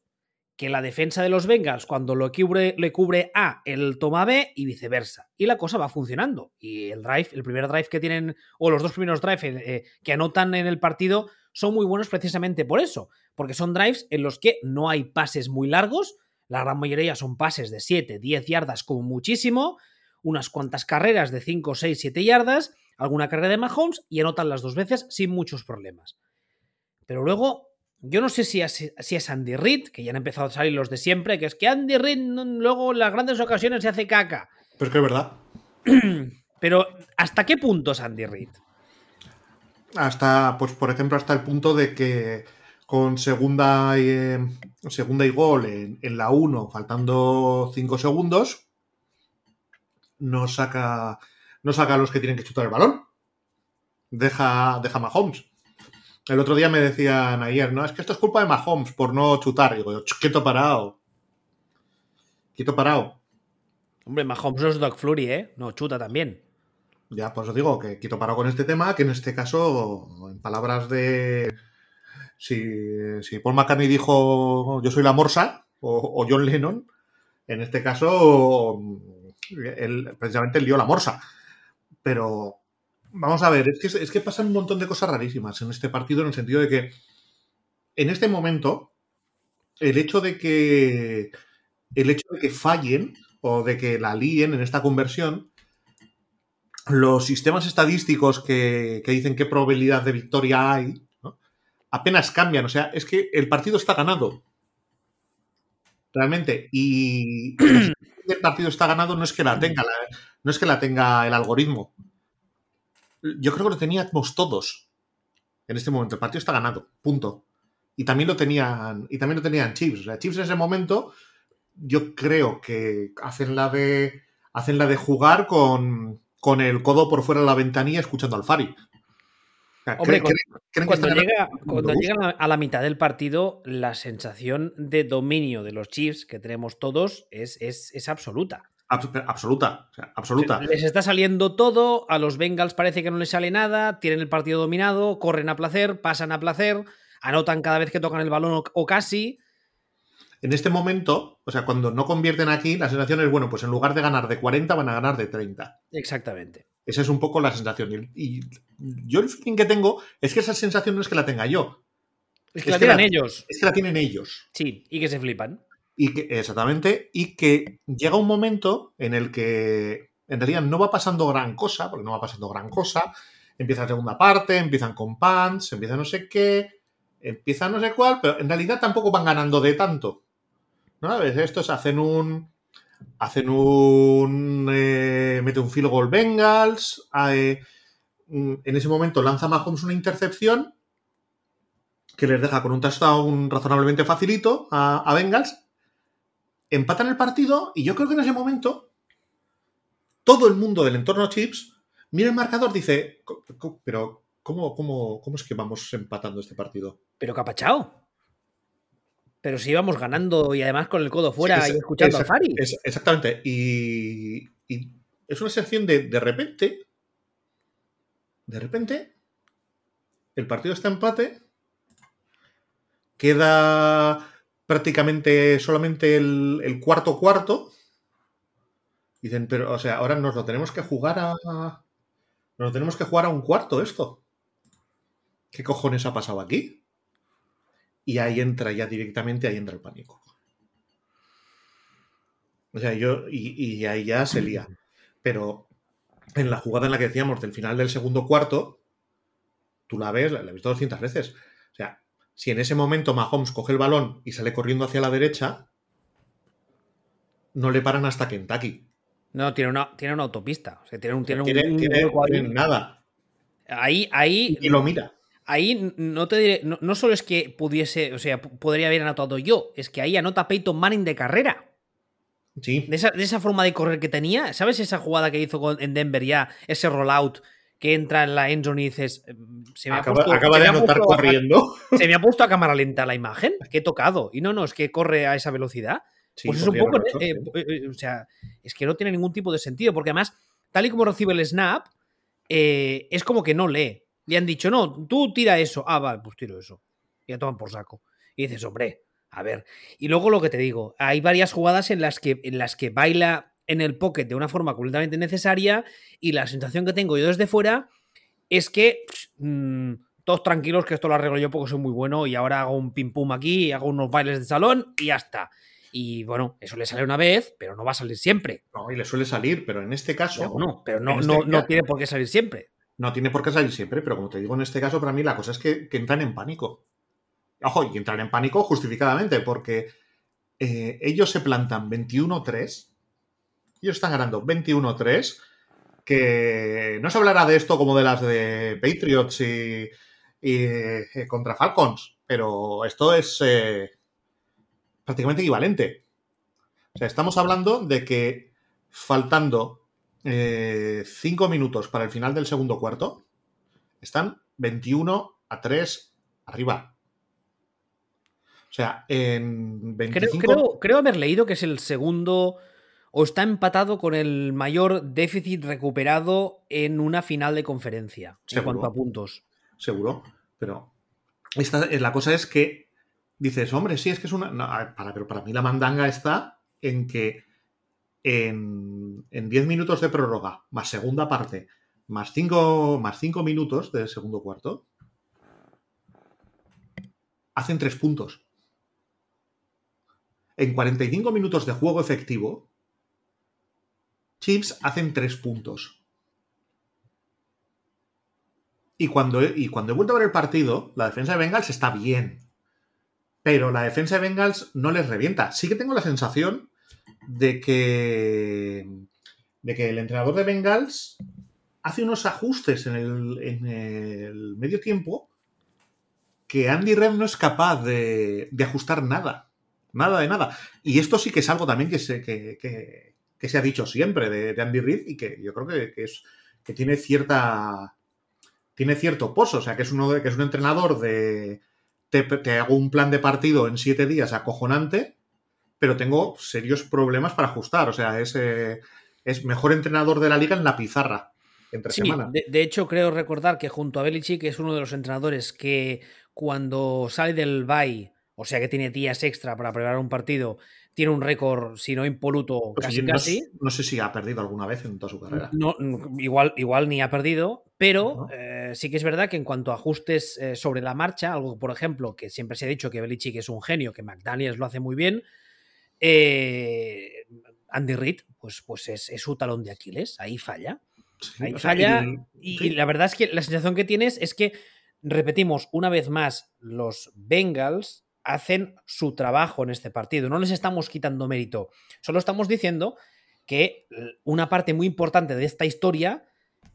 que la defensa de los Bengals cuando lo cubre, le cubre A, él toma B y viceversa. Y la cosa va funcionando. Y el drive, el primer drive que tienen, o los dos primeros drives eh, que anotan en el partido, son muy buenos precisamente por eso. Porque son drives en los que no hay pases muy largos. La gran mayoría son pases de 7, 10 yardas como muchísimo. Unas cuantas carreras de 5, 6, 7 yardas. Alguna carrera de Mahomes y anotan las dos veces sin muchos problemas. Pero luego yo no sé si es, si es Andy Reid, que ya han empezado a salir los de siempre, que es que Andy Reid luego en las grandes ocasiones se hace caca. Pero es que es verdad. Pero, ¿hasta qué punto es Andy Reid? Hasta, pues por ejemplo, hasta el punto de que con segunda y, eh, segunda y gol en, la 1, faltando 5 segundos, no saca, no saca a los que tienen que chutar el balón. Deja, deja Mahomes. El otro día me decían ayer, ¿no? Es que esto es culpa de Mahomes por no chutar. Y digo, quieto parado. Quieto parado. Hombre, Mahomes no es Doc Flurry, ¿eh? No, chuta también. Ya, pues os digo que quieto parado con este tema, que en este caso, en palabras de. Si, Paul McCartney dijo yo soy la morsa, o, John Lennon, en este caso, él, precisamente él dio la morsa. Pero Vamos a ver, es que, es que pasan un montón de cosas rarísimas en este partido, en el sentido de que en este momento, el hecho de que. El hecho de que fallen o de que la líen en esta conversión, los sistemas estadísticos que, dicen qué probabilidad de victoria hay, apenas cambian. O sea, es que el partido está ganado. Realmente. Y el partido está ganado no es que la tenga, no es que la tenga el algoritmo yo creo que lo teníamos todos en este momento. El partido está ganado, punto. Y también lo tenían, y también lo tenían Chips. O sea, Chips en ese momento, yo creo que hacen la de. hacen la de jugar con, con el codo por fuera de la ventanilla escuchando al Fari. Hombre, cuando, llega, cuando llegan a la mitad del partido, la sensación de dominio de los Chiefs que tenemos todos es, es, es absoluta absoluta, absoluta. Les está saliendo todo, a los Bengals parece que no les sale nada, tienen el partido dominado, corren a placer, pasan a placer, anotan cada vez que tocan el balón o, casi. En este momento, o sea, cuando no convierten aquí, la sensación es, bueno, pues en lugar de ganar de 40 van a ganar de 30. Exactamente. Esa es un poco la sensación. Y, yo el feeling que tengo es que esa sensación no es que la tenga yo. Es que la tienen ellos. Es que la tienen ellos. Sí, y que se flipan. Y que, exactamente, y que llega un momento en el que en realidad no va pasando gran cosa, porque no va pasando gran cosa. Empieza la segunda parte, empiezan con pants, empieza no sé qué, empieza no sé cuál, pero en realidad tampoco van ganando de tanto. ¿No? A veces estos hacen un. Hacen un. Eh, mete un field goal Bengals. Eh, mm, en ese momento lanza Mahomes una intercepción que les deja con un touchdown razonablemente facilito a, a Bengals empatan el partido y yo creo que en ese momento todo el mundo del entorno Chips mira el marcador, dice, pero ¿cómo, cómo, cómo es que vamos empatando este partido? Pero capachao. Pero si íbamos ganando y además con el codo fuera y escuchando a Fari. exactamente. Y, y, es una sección de de repente, de repente, el partido está empate, queda prácticamente solamente el, cuarto cuarto. Dicen, pero, o sea, ahora nos lo tenemos que jugar a. Nos lo tenemos que jugar a un cuarto esto. ¿Qué cojones ha pasado aquí? Y ahí entra ya directamente, ahí entra el pánico. O sea, yo. Y, ahí ya se lía. Pero en la jugada en la que decíamos del final del segundo cuarto, tú la ves, la, la he visto 200 veces. Si en ese momento Mahomes coge el balón y sale corriendo hacia la derecha, no le paran hasta Kentucky. No, tiene una, tiene una autopista. O sea, tiene un, tiene, un, nada. Ahí, ahí. Y lo mira. Ahí no te diré. No, solo es que pudiese. O sea, podría haber anotado yo. Es que ahí anota Peyton Manning de carrera. Sí. De esa, de esa forma de correr que tenía. ¿Sabes esa jugada que hizo en Denver ya? Ese rollout que entra en la endzone y dices, em, se me acaba, ha puesto, de anotar corriendo. se me ha puesto a cámara lenta la imagen, que he tocado. Y no, no, es que corre a esa velocidad. pues es un poco, eh, eh, eh, o sea, es que no tiene ningún tipo de sentido, porque además, tal y como recibe el snap, es como que no lee. Le han dicho, no, tú tira eso. Ah, vale, pues tiro eso. Y ya toman por saco. Y dices, hombre, a ver. Y luego lo que te digo, hay varias jugadas en las que, en las que baila en el pocket de una forma completamente necesaria y la sensación que tengo yo desde fuera es que mm, todos tranquilos que esto lo arreglo yo porque soy muy bueno y ahora hago un pim pum aquí, hago unos bailes de salón y ya está. Y bueno, eso le sale una vez, pero no va a salir siempre. No, y le suele salir, pero en este caso. No, pero no, este no, tiene por qué salir siempre. No tiene por qué salir siempre, pero como te digo, en este caso, para mí la cosa es que, entran en pánico. Ojo, y entran en pánico justificadamente, porque eh, ellos se plantan 21-3 ellos están ganando 21-3. Que no se hablará de esto como de las de Patriots y, eh, contra Falcons, pero esto es eh, prácticamente equivalente. O sea, estamos hablando de que faltando 5 eh, minutos para el final del segundo cuarto, están 21 a 3 arriba. O sea, en 25... creo, haber leído que es el segundo o está empatado con el mayor déficit recuperado en una final de conferencia en cuanto a puntos. Seguro, pero esta, la cosa es que dices, hombre, sí, es que es una... para, pero para mí la mandanga está en que en 10 minutos de prórroga, más segunda parte, más 5 más cinco minutos del segundo cuarto, hacen 3 puntos. En 45 minutos de juego efectivo, Chips hacen tres puntos. Y cuando, y cuando he vuelto a ver el partido, la defensa de Bengals está bien. Pero la defensa de Bengals no les revienta. Sí que tengo la sensación de que, de que el entrenador de Bengals hace unos ajustes en el, medio tiempo que Andy Reid no es capaz de, ajustar nada. Nada de nada. Y esto sí que es algo también que, se, que, que se ha dicho siempre de, Andy Reid y que yo creo que, es, que tiene cierta tiene cierto pozo, o sea, que es, uno de, que es un entrenador de te, hago un plan de partido en siete días acojonante, pero tengo serios problemas para ajustar, o sea, es, eh, es mejor entrenador de la liga en la pizarra. Entre sí, de, de, hecho, creo recordar que junto a Belichick es uno de los entrenadores que cuando sale del bye, o sea que tiene días extra para preparar un partido, tiene un récord, si no impoluto, Pues casi no, casi. no sé si ha perdido alguna vez en toda su carrera. No, igual, igual ni ha perdido, pero eh, sí que es verdad que en cuanto a ajustes eh, sobre la marcha, algo por ejemplo que siempre se ha dicho que Belichick es un genio, que McDaniels lo hace muy bien, eh, Andy Reid pues, pues es, es su talón de Aquiles, ahí falla. Sí, Ahí sea, falla y- y la verdad es que la sensación que tienes es que, repetimos, una vez más, los Bengals hacen su trabajo en este partido. No les estamos quitando mérito. Solo estamos diciendo que una parte muy importante de esta historia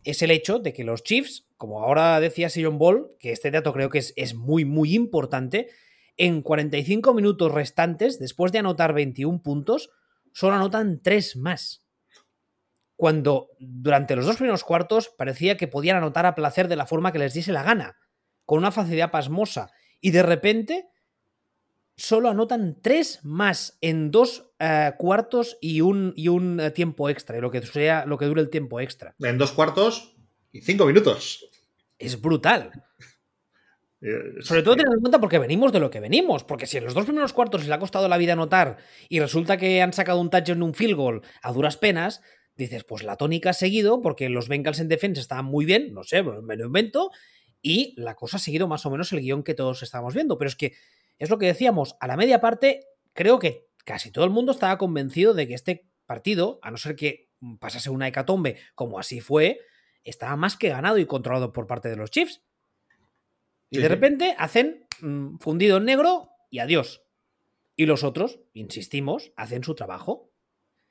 es el hecho de que los Chiefs, como ahora decía Sion Ball, que este dato creo que es, es muy, muy importante, en 45 minutos restantes, después de anotar 21 puntos, solo anotan 3 más cuando durante los dos primeros cuartos parecía que podían anotar a placer de la forma que les diese la gana, con una facilidad pasmosa, y de repente solo anotan tres más en dos eh, cuartos y un, y un eh, tiempo extra, y lo que, sea, lo que dure el tiempo extra. En dos cuartos y cinco minutos. Es brutal. Eh, Sobre todo teniendo en cuenta porque venimos de lo que venimos. Porque si en los dos primeros cuartos le ha costado la vida anotar y resulta que han sacado un touchdown en un field goal a duras penas, dices, pues la tónica ha seguido porque los Bengals en defensa estaban muy bien, no sé, me lo invento, y la cosa ha seguido más o menos el guion que todos estábamos viendo. Pero es que es lo que decíamos, a la media parte creo que casi todo el mundo estaba convencido de que este partido, a no ser que pasase una hecatombe como así fue, estaba más que ganado y controlado por parte de los Chiefs. Y Sí, de repente hacen mm, fundido en negro y adiós. Y los otros, insistimos, hacen su trabajo.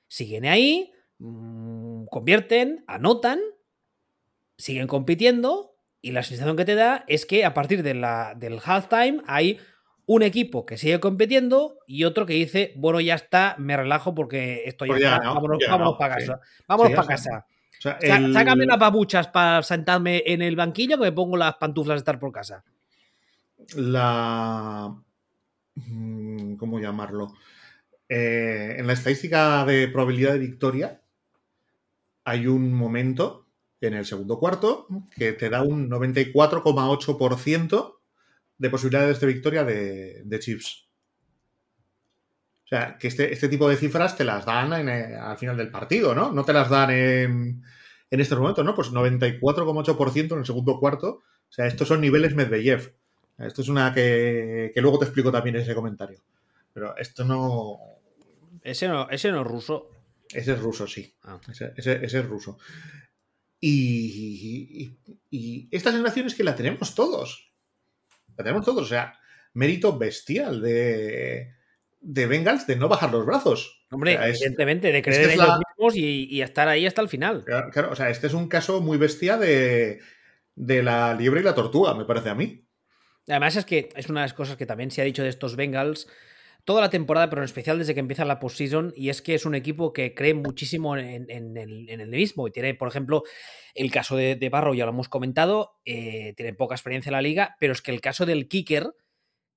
Siguen ahí, mm, convierten, anotan, siguen compitiendo y la sensación que te da es que a partir de la, del halftime hay un equipo que sigue compitiendo y otro que dice, bueno, ya está, me relajo porque esto ya Pues ya está, no, vámonos, ya vámonos no, para sí. casa. Vámonos Sí, para o sea, casa. O sea, Sa- el- Sácame las babuchas para sentarme en el banquillo que me pongo las pantuflas de estar por casa. la. mm, ¿Cómo llamarlo? Eh, en la estadística de probabilidad de victoria hay un momento en el segundo cuarto que te da un 94,8% de posibilidades de victoria de, de Chiefs. O sea, que este, este tipo de cifras te las dan en, eh, al final del partido, ¿no? No te las dan en, en estos momentos, ¿no? Pues 94,8% en el segundo cuarto. O sea, estos son niveles Medvedev. Esto es una que, que luego te explico también ese comentario. Pero esto no. Ese no, ese no es ruso. Ese es ruso, sí. Ah. Ese, ese- ese es ruso. Y, y, y esta sensación es que la tenemos todos. La tenemos todos. O sea, mérito bestial de, de Bengals de no bajar los brazos. Hombre, O sea, es- evidentemente, de creer en la- ellos mismos y, y estar ahí hasta el final. Claro, claro, o sea, este es un caso muy bestia de, de la liebre y la tortuga, me parece a mí. Además, es que es una de las cosas que también se ha dicho de estos Bengals toda la temporada, pero en especial desde que empieza la postseason, y es que es un equipo que cree muchísimo en, el, mismo. Y tiene, por ejemplo, el caso de, Barrow, ya lo hemos comentado, eh, tiene poca experiencia en la liga, pero es que el caso del kicker,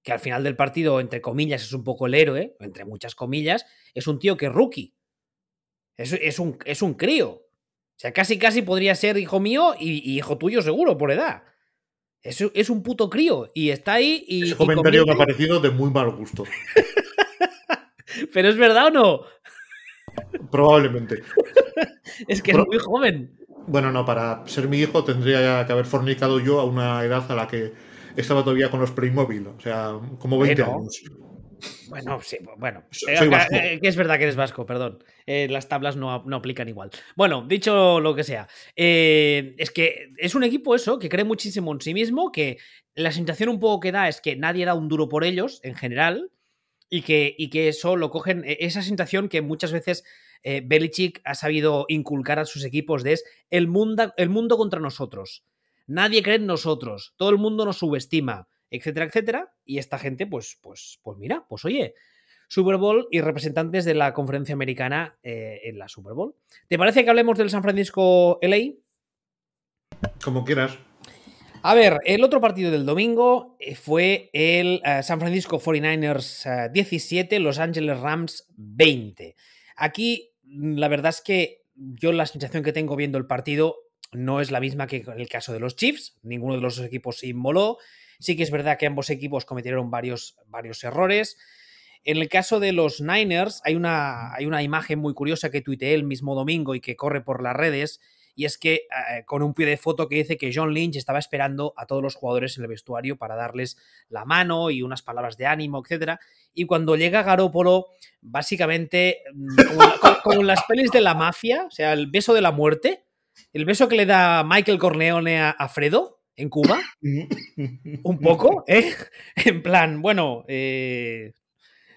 que al final del partido, entre comillas, es un poco el héroe, entre muchas comillas, es un tío que es rookie. Es, un, es un crío. O sea, casi casi podría ser hijo mío y hijo tuyo seguro, por edad. Es, es un puto crío y está ahí y. Ese y comentario me ha convierte- parecido de muy mal gusto. Pero es verdad o no? Probablemente. Es que es muy joven. Bueno, no, para ser mi hijo tendría que haber fornicado yo a una edad a la que estaba todavía con los Playmobil. O sea, como 20 Bueno. años. Bueno, sí, bueno. Soy- Eh, vasco. eh, que es verdad que eres vasco, perdón. Eh, las tablas no, no aplican igual. Bueno, dicho lo que sea, eh, es que es un equipo eso, que cree muchísimo en sí mismo, que la sensación un poco que da es que nadie da un duro por ellos, en general, y que, y que eso lo cogen, e- esa sensación que muchas veces eh, Belichick ha sabido inculcar a sus equipos de es el mundo, el mundo contra nosotros. Nadie cree en nosotros, todo el mundo nos subestima, etcétera, etcétera. Y esta gente, pues, pues, pues mira, pues oye, Super Bowl y representantes de la conferencia americana eh, en la Super Bowl. ¿Te parece que hablemos del San Francisco LA? Como quieras. A ver, el otro partido del domingo eh, fue el eh, San Francisco 49ers eh, 17, Los Angeles Rams 20. Aquí mm, la verdad es que yo la sensación que tengo viendo el partido no es la misma que en el caso de los Chiefs. Ninguno de los dos equipos se inmoló. Sí que es verdad que ambos equipos cometieron varios, varios errores. En el caso de los Niners, hay una, hay una imagen muy curiosa que tuiteé el mismo domingo y que corre por las redes, y es que eh, con un pie de foto que dice que John Lynch estaba esperando a todos los jugadores en el vestuario para darles la mano y unas palabras de ánimo, etcétera. Y cuando llega Garópolo, básicamente, mm, como, las pelis de la mafia, o sea, el beso de la muerte, el beso que le da Michael Corleone a, Fredo en Cuba, un poco, ¿eh? En plan, bueno, eh,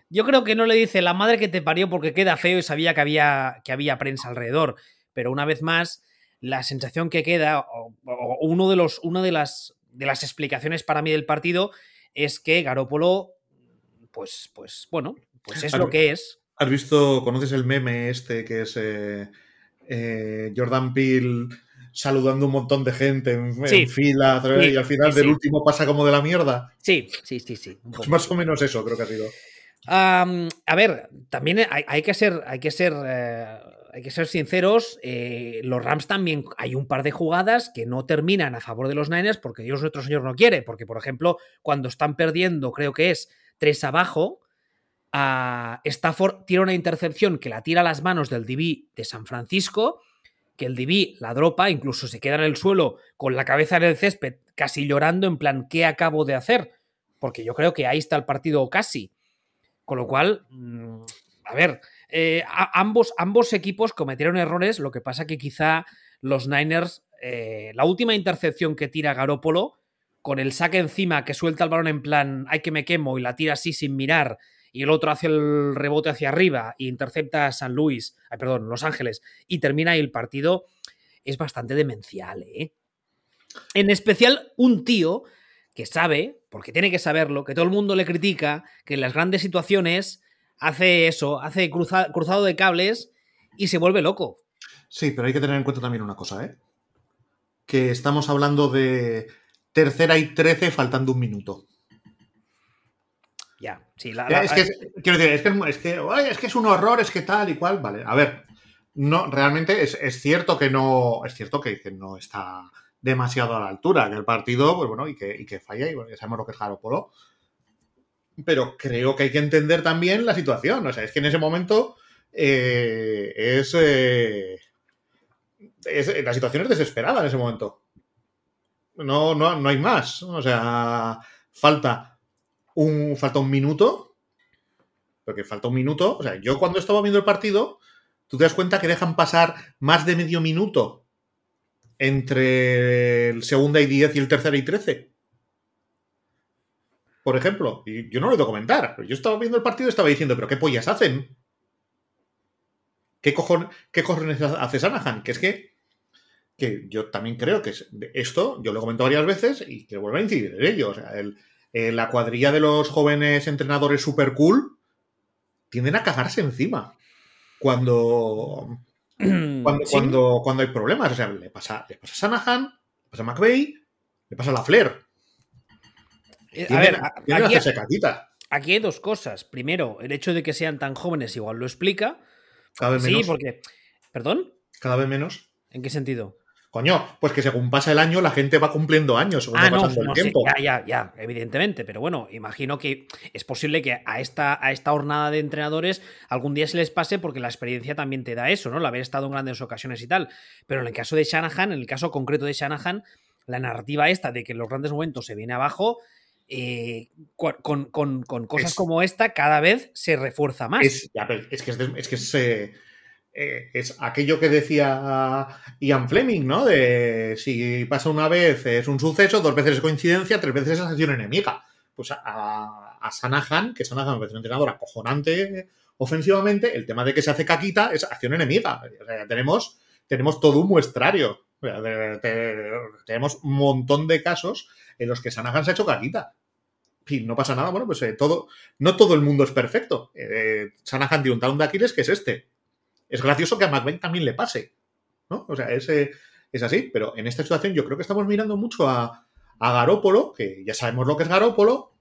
yo creo que no le dice la madre que te parió porque queda feo y sabía que había, que había prensa alrededor. Pero una vez más, la sensación que queda, o, uno de los, una de las, de las explicaciones para mí del partido, es que Garópolo, pues, pues, bueno, pues es lo que es. ¿Has visto, conoces el meme este que es eh, eh, Jordan Peele saludando un montón de gente en, fila y al final del último pasa como de la mierda? Sí, sí, sí, sí. Pues más o menos eso creo que ha sido. a ver, también hay, que ser, hay que ser eh, hay que ser sinceros, eh, los Rams también hay un par de jugadas que no terminan a favor de los Niners porque Dios nuestro Señor no quiere. Porque, por ejemplo, cuando están perdiendo, creo que es tres abajo, a Stafford tiene una intercepción que la tira a las manos del DB de San Francisco, que el DB la dropa, incluso se queda en el suelo con la cabeza en el césped, casi llorando, en plan, ¿qué acabo de hacer? Porque yo creo que ahí está el partido casi. Con lo cual, mm, a ver, eh, ambos, ambos equipos cometieron errores, lo que pasa que quizá los Niners, eh, la última intercepción que tira Garópolo, con el saque encima que suelta el balón en plan, hay que me quemo y la tira así sin mirar, y el otro hace el rebote hacia arriba e intercepta a San Luis, perdón, Los Ángeles, y termina ahí el partido, es bastante demencial, ¿eh? En especial un tío que sabe, porque tiene que saberlo, que todo el mundo le critica, que en las grandes situaciones hace eso, hace cruzado de cables y se vuelve loco. Sí, pero hay que tener en cuenta también una cosa, ¿eh? Que estamos hablando de tercera y trece faltando un minuto. Ya, sí, la, es, que, quiero decir, es que, es, que, es que es un horror, es que tal y cual, vale. A ver, no, realmente es, cierto que no, es cierto que, no está demasiado a la altura, que el partido, pues bueno, y que, y que falla, y bueno, ya sabemos lo que es Polo pero creo que hay que entender también la situación. O sea, es que en ese momento eh, es, eh, es, La situación es desesperada en ese momento. No, no, no hay más. O sea, falta un, falta un minuto. Porque falta un minuto. O sea, yo cuando estaba viendo el partido, tú te das cuenta que dejan pasar más de medio minuto entre el segunda y diez y el tercera y trece por ejemplo, y yo no lo he a comentar, pero yo estaba viendo el partido y estaba diciendo, pero ¿qué pollas hacen? ¿Qué, cojones, qué cojones hace Sanahan? Que es que, que yo también creo que esto, yo lo he comentado varias veces y que vuelvo a incidir en ello. O sea, la cuadrilla de los jóvenes entrenadores super cool tienden a cagarse encima cuando, cuando, cuando, hay problemas. O sea, le pasa, le pasa a Sanahan, le pasa a McVeigh, le pasa a la Flair. Eh, a ver, aquí, hay dos cosas. Primero, el hecho de que sean tan jóvenes igual lo explica. Cada vez menos. Sí, porque. ¿Perdón? Cada vez menos. ¿En qué sentido? Coño, pues que según pasa el año, la gente va cumpliendo años según ah, va pasando el tiempo. ya, ya, ya, evidentemente. Pero bueno, imagino que es posible que a esta, a esta jornada de entrenadores algún día se les pase porque la experiencia también te da eso, ¿no? El haber estado en grandes ocasiones y tal. Pero en el caso de Shanahan, en el caso concreto de Shanahan, la narrativa esta de que en los grandes momentos se viene abajo eh, con, cosas como esta cada vez se refuerza más. Es, que es, eh, eh, es, aquello que decía Ian Fleming, ¿no? De si pasa una vez es un suceso, dos veces es coincidencia, tres veces es acción enemiga. Pues a, Sanahan, que Sanahan me parece un entrenador acojonante ofensivamente, el tema de que se hace caquita es acción enemiga. Tenemos, tenemos todo un muestrario. tenemos un montón de casos en los que Sanahan se ha hecho caquita y no pasa nada, bueno, pues eh, todo, no todo el mundo es perfecto. Eh, Sanahan tiene un talón de Aquiles que es este. Es gracioso que a McVeigh también le pase, ¿no? O sea, es, es así, pero en esta situación yo creo que estamos mirando mucho a, a Garópolo, que ya sabemos lo que es Garópolo.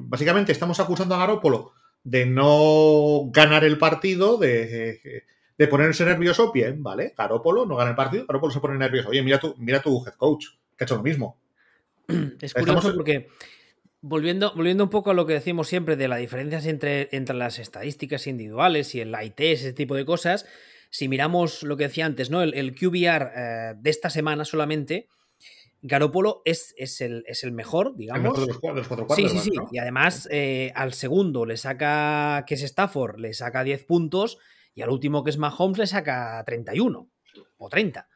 básicamente estamos acusando a Garópolo de no ganar el partido, de, de ponerse nervioso. Bien, vale, Garópolo no gana el partido, Garópolo se pone nervioso. Oye, mira tu, mira tu head coach, que ha hecho lo mismo. Es curioso porque Volviendo, volviendo un poco a lo que decimos siempre de las diferencias entre, entre las estadísticas individuales y el IT, ese tipo de cosas, si miramos lo que decía antes, ¿no? El, el QBR eh, de esta semana solamente, Garópolo es, es, el, es el mejor, digamos. El mejor de los, cuatro, los cuatro sí, sí, sí. ¿no? Y además, eh, al segundo le saca, que es Stafford, le saca 10 puntos, y al último, que es Mahomes, le saca 31 o 30.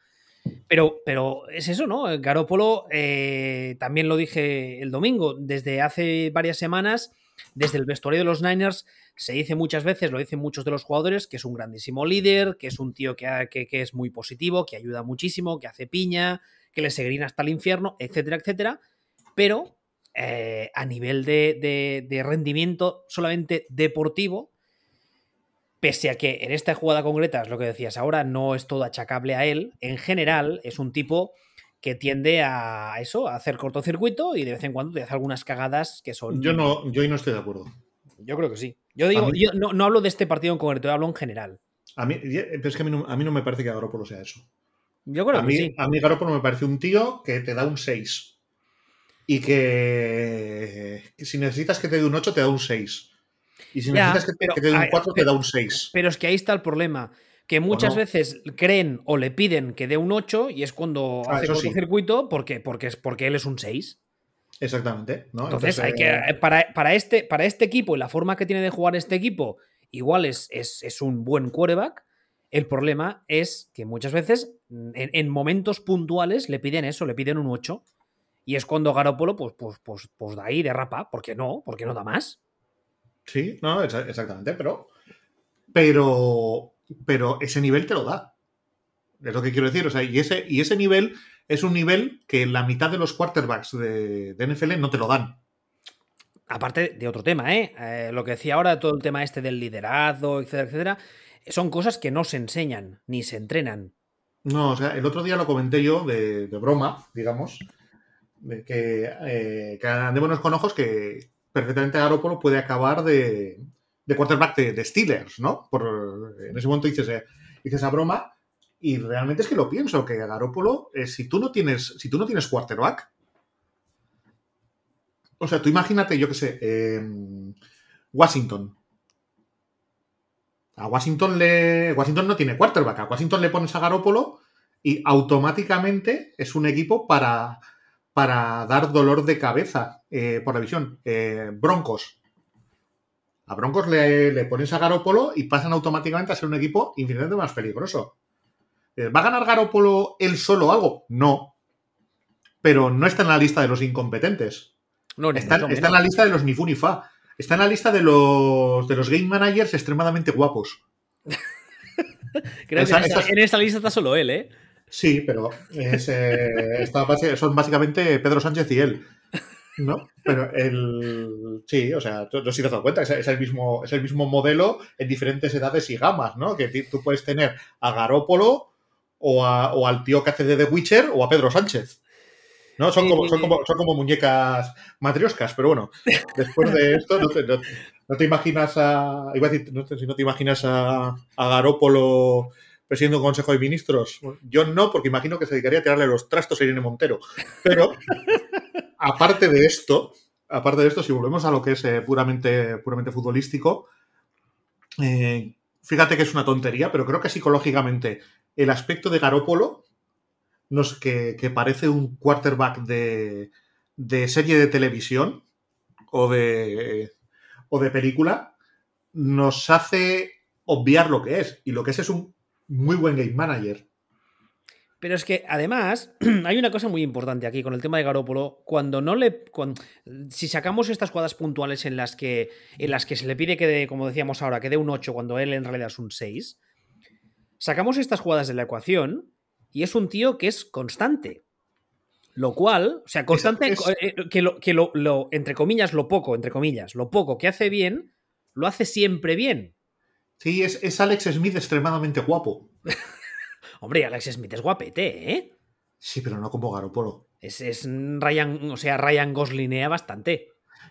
Pero, pero es eso, ¿no? Garópolo, eh, también lo dije el domingo, desde hace varias semanas, desde el vestuario de los Niners, se dice muchas veces, lo dicen muchos de los jugadores, que es un grandísimo líder, que es un tío que, que, es muy positivo, que ayuda muchísimo, que hace piña, que le seguirían hasta el infierno, etcétera, etcétera. Pero eh, a nivel de, de, rendimiento solamente deportivo, pese a que en esta jugada concreta, es lo que decías ahora, no es todo achacable a él, en general es un tipo que tiende a eso, a hacer cortocircuito y de vez en cuando te hace algunas cagadas que son. Yo no, yo no estoy de acuerdo. Yo creo que sí. Yo digo, mí... yo no, no, hablo de este partido en concreto, yo hablo en general. A mí, pero es que a mí no, a mí no me parece que Garoppolo sea eso. Yo creo a que mí, sí. A mí Garoppolo me parece un tío que te da un 6. Y que, que, si necesitas que te dé un 8, te da un 6. Y si Ya, necesitas que, pero- que te dé un a- 4, te da un 6. Pero es que ahí está el problema. Que muchas no? veces creen o le piden que dé un 8 y es cuando Ah, hace eso sí. cortocircuito porque, porque, es, porque él es un 6. Exactamente. ¿no? Entonces, hay eh, que, para, para, este, para este equipo y la forma que tiene de jugar este equipo, igual es, es, es un buen quarterback. El problema es que muchas veces, en, en momentos puntuales, le piden eso, le piden un 8. Y es cuando Garópolo, pues, pues, pues, pues da ahí derrapa. ¿Por qué no? ¿Por qué no da más? Sí, no, exa- exactamente, pero. Pero. Pero ese nivel te lo da. Es lo que quiero decir. O sea, y ese, y ese nivel es un nivel que la mitad de los quarterbacks de, de NFL no te lo dan. Aparte de otro tema, ¿eh? Eh, Lo que decía ahora, todo el tema este del liderazgo, etcétera, etcétera, son cosas que no se enseñan ni se entrenan. No, o sea, el otro día lo comenté yo de, de broma, digamos, de que, eh, que andémonos con ojos que perfectamente Garoppolo puede acabar de, de quarterback de, Steelers, ¿no? Por, en ese momento dices, eh, dices esa broma y realmente es que lo pienso, que Garoppolo, eh, si, tú no tienes, si tú no tienes quarterback, o sea, tú imagínate, yo qué sé, eh, Washington. A Washington le. Washington no tiene quarterback. A Washington le pones a Garópolo y automáticamente es un equipo para, para dar dolor de cabeza eh, por la visión. Eh, Broncos. A Broncos le, le, pones a Garópolo y pasan automáticamente a ser un equipo infinitamente más peligroso. Eh, ¿Va a ganar Garópolo él solo algo? No. Pero no está en la lista de los incompetentes. No, está, está en la lista de los ni fu ni fa. Está en la lista de los, de los game managers extremadamente guapos. Creo esa, que en esa, en esa, lista está solo él, ¿eh? Sí, pero es, eh, son básicamente Pedro Sánchez y él. ¿No? Pero el. Sí, o sea, tú, tú sí te has dado cuenta, es, el mismo, es el mismo modelo en diferentes edades y gamas, ¿no? Que tú puedes tener a Garópolo o, al tío que hace de The Witcher o a Pedro Sánchez. ¿no? Son, como, son, como, son como muñecas matrioscas, pero bueno, después de esto no te, no, no te imaginas a. Iba a decir, no te, si no te imaginas a, a Garópolo presidiendo un consejo de ministros. Yo no, porque imagino que se dedicaría a tirarle los trastos a Irene Montero. Pero, aparte de esto, aparte de esto, si volvemos a lo que es eh, puramente, puramente futbolístico, eh, fíjate que es una tontería, pero creo que psicológicamente el aspecto de Garópolo nos, que, que, parece un quarterback de, de, serie de televisión o de, o de película, nos hace obviar lo que es. Y lo que es es un muy buen game manager. Pero es que además hay una cosa muy importante aquí con el tema de Garópolo. Cuando no le. Cuando, si sacamos estas jugadas puntuales en las que. En las que se le pide que dé, como decíamos ahora, que dé un 8 cuando él en realidad es un 6. Sacamos estas jugadas de la ecuación y es un tío que es constante. Lo cual, o sea, constante, es, es... que, lo, que lo, lo, entre comillas, lo poco, entre comillas, lo poco que hace bien, lo hace siempre bien. Sí, es, es Alex Smith extremadamente guapo. Hombre, Alex Smith es guapete, ¿eh? Sí, pero no como Garopolo. Es, es Ryan, o sea, Ryan Goslinea bastante.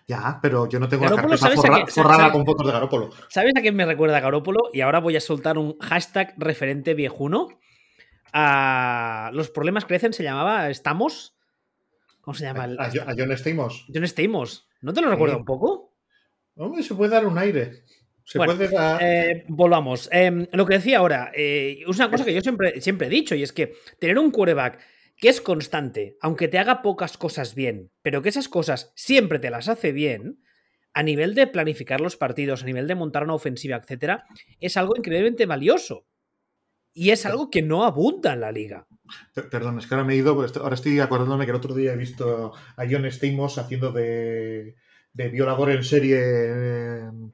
Ya, pero yo no tengo Garópolo, la carpeta forra, qué, forrada ¿sabes, con fotos de Garópolo. ¿Sabes a quién me recuerda Garópolo? Y ahora voy a soltar un hashtag referente viejuno. A los problemas crecen se llamaba Estamos. ¿Cómo se llama? A, a John Stamos. John Stamos. ¿No te lo recuerda un poco? Hombre, se puede dar un aire. Se Bueno, puede dar... Eh, volvamos. Eh, lo que decía ahora, eh, es una cosa que yo siempre, siempre he dicho, y es que tener un quarterback que es constante, aunque te haga pocas cosas bien, pero que esas cosas siempre te las hace bien, a nivel de planificar los partidos, a nivel de montar una ofensiva, etcétera, es algo increíblemente valioso. Y es algo que no abunda en la liga. Per- Perdón, es que ahora me he ido, ahora estoy acordándome que el otro día he visto a John Stamos haciendo de, de violador en serie en,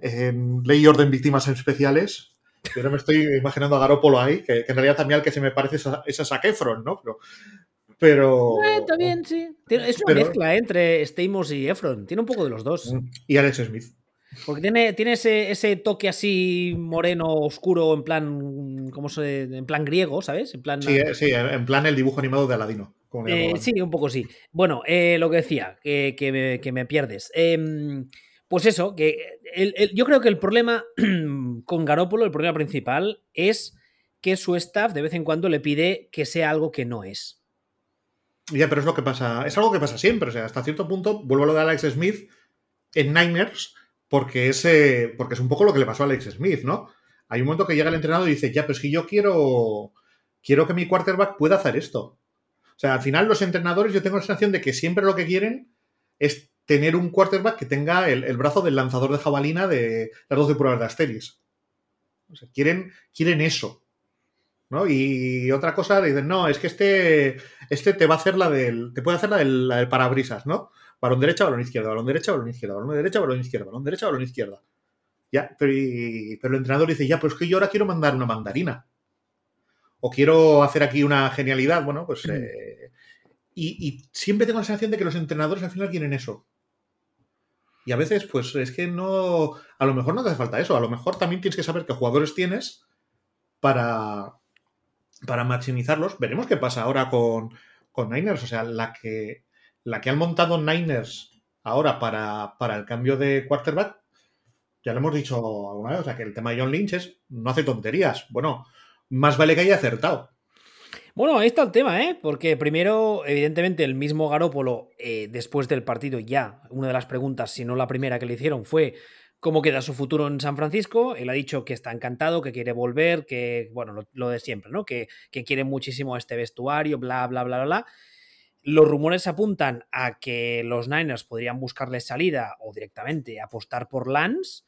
en Ley y Orden Víctimas Especiales. Pero me estoy imaginando a Garópolo ahí, que, que en realidad también al que se me parece es a, es a Zac Efron, ¿no? Pero, pero- Eh, bien, sí. Es una Pero- mezcla eh, entre Stamos y Efron. Tiene un poco de los dos. Y Alex Smith. Porque tiene, tiene ese, ese toque así moreno, oscuro, en plan. ¿Cómo se.? En plan griego, ¿sabes? En plan. Sí, eh, sí, en plan el dibujo animado de Aladino. Eh, sí, un poco sí. Bueno, eh, lo que decía, que, que me, que me pierdes. Em, pues eso, que yo creo que el problema con Garópolo, el problema principal, es que su staff de vez en cuando le pide que sea algo que no es. Ya, pero es lo que pasa. Es algo que pasa siempre. O sea, hasta cierto punto, vuelvo a lo de Alex Smith en Niners, porque es, porque es un poco lo que le pasó a Alex Smith, ¿no? Hay un momento que llega el entrenador y dice, ya, pero es que yo quiero. Quiero que mi quarterback pueda hacer esto. O sea, al final los entrenadores, yo tengo la sensación de que siempre lo que quieren es tener un quarterback que tenga el, el brazo del lanzador de jabalina de las 12 pruebas de Asteris. O sea, quieren, quieren eso. ¿no? Y otra cosa, dicen, no, es que este, este te va a hacer la del. Te puede hacer la del, la del parabrisas, ¿no? Balón derecha, balón izquierda, balón derecha, balón izquierda, balón derecha, balón izquierda, balón derecha, balón izquierda. Ya, pero, y- pero el entrenador dice, ya, pero es que yo ahora quiero mandar una mandarina. O quiero hacer aquí una genialidad. Bueno, pues. eh, y, y siempre tengo la sensación de que los entrenadores al final quieren eso. Y a veces, pues es que no. A lo mejor no te hace falta eso. A lo mejor también tienes que saber qué jugadores tienes para, para maximizarlos. Veremos qué pasa ahora con, con Niners. O sea, la que, la que han montado Niners ahora para, para el cambio de quarterback, ya lo hemos dicho alguna vez. O sea, que el tema de John Lynch es no hace tonterías. Bueno, más vale que haya acertado. Bueno, ahí está el tema, ¿eh? Porque primero, evidentemente, el mismo Garópolo, eh, después del partido, ya, una de las preguntas, si no la primera que le hicieron, fue cómo queda su futuro en San Francisco. Él ha dicho que está encantado, que quiere volver, que, bueno, lo, lo de siempre, ¿no? Que, que quiere muchísimo este vestuario, bla, bla, bla, bla, bla. Los rumores apuntan a que los Niners podrían buscarle salida o directamente apostar por Lance,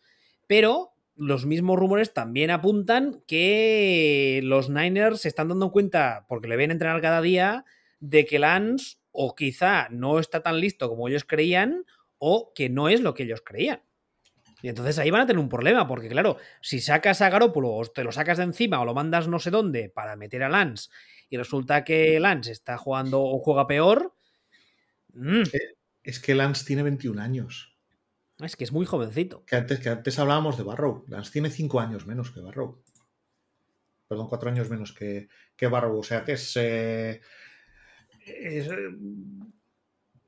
pero los mismos rumores también apuntan que los Niners se están dando cuenta, porque le ven entrenar cada día, de que Lance o quizá no está tan listo como ellos creían o que no es lo que ellos creían. Y entonces ahí van a tener un problema, porque claro, si sacas a Garópolo o te lo sacas de encima o lo mandas no sé dónde para meter a Lance y resulta que Lance está jugando o juega peor, mm, Es que Lance tiene 21 años. Es que es muy jovencito. Que antes, que antes hablábamos de Barrow. Lance tiene 5 años menos que Barrow. Perdón, 4 años menos que, que Barrow. O sea que es. eh, eh,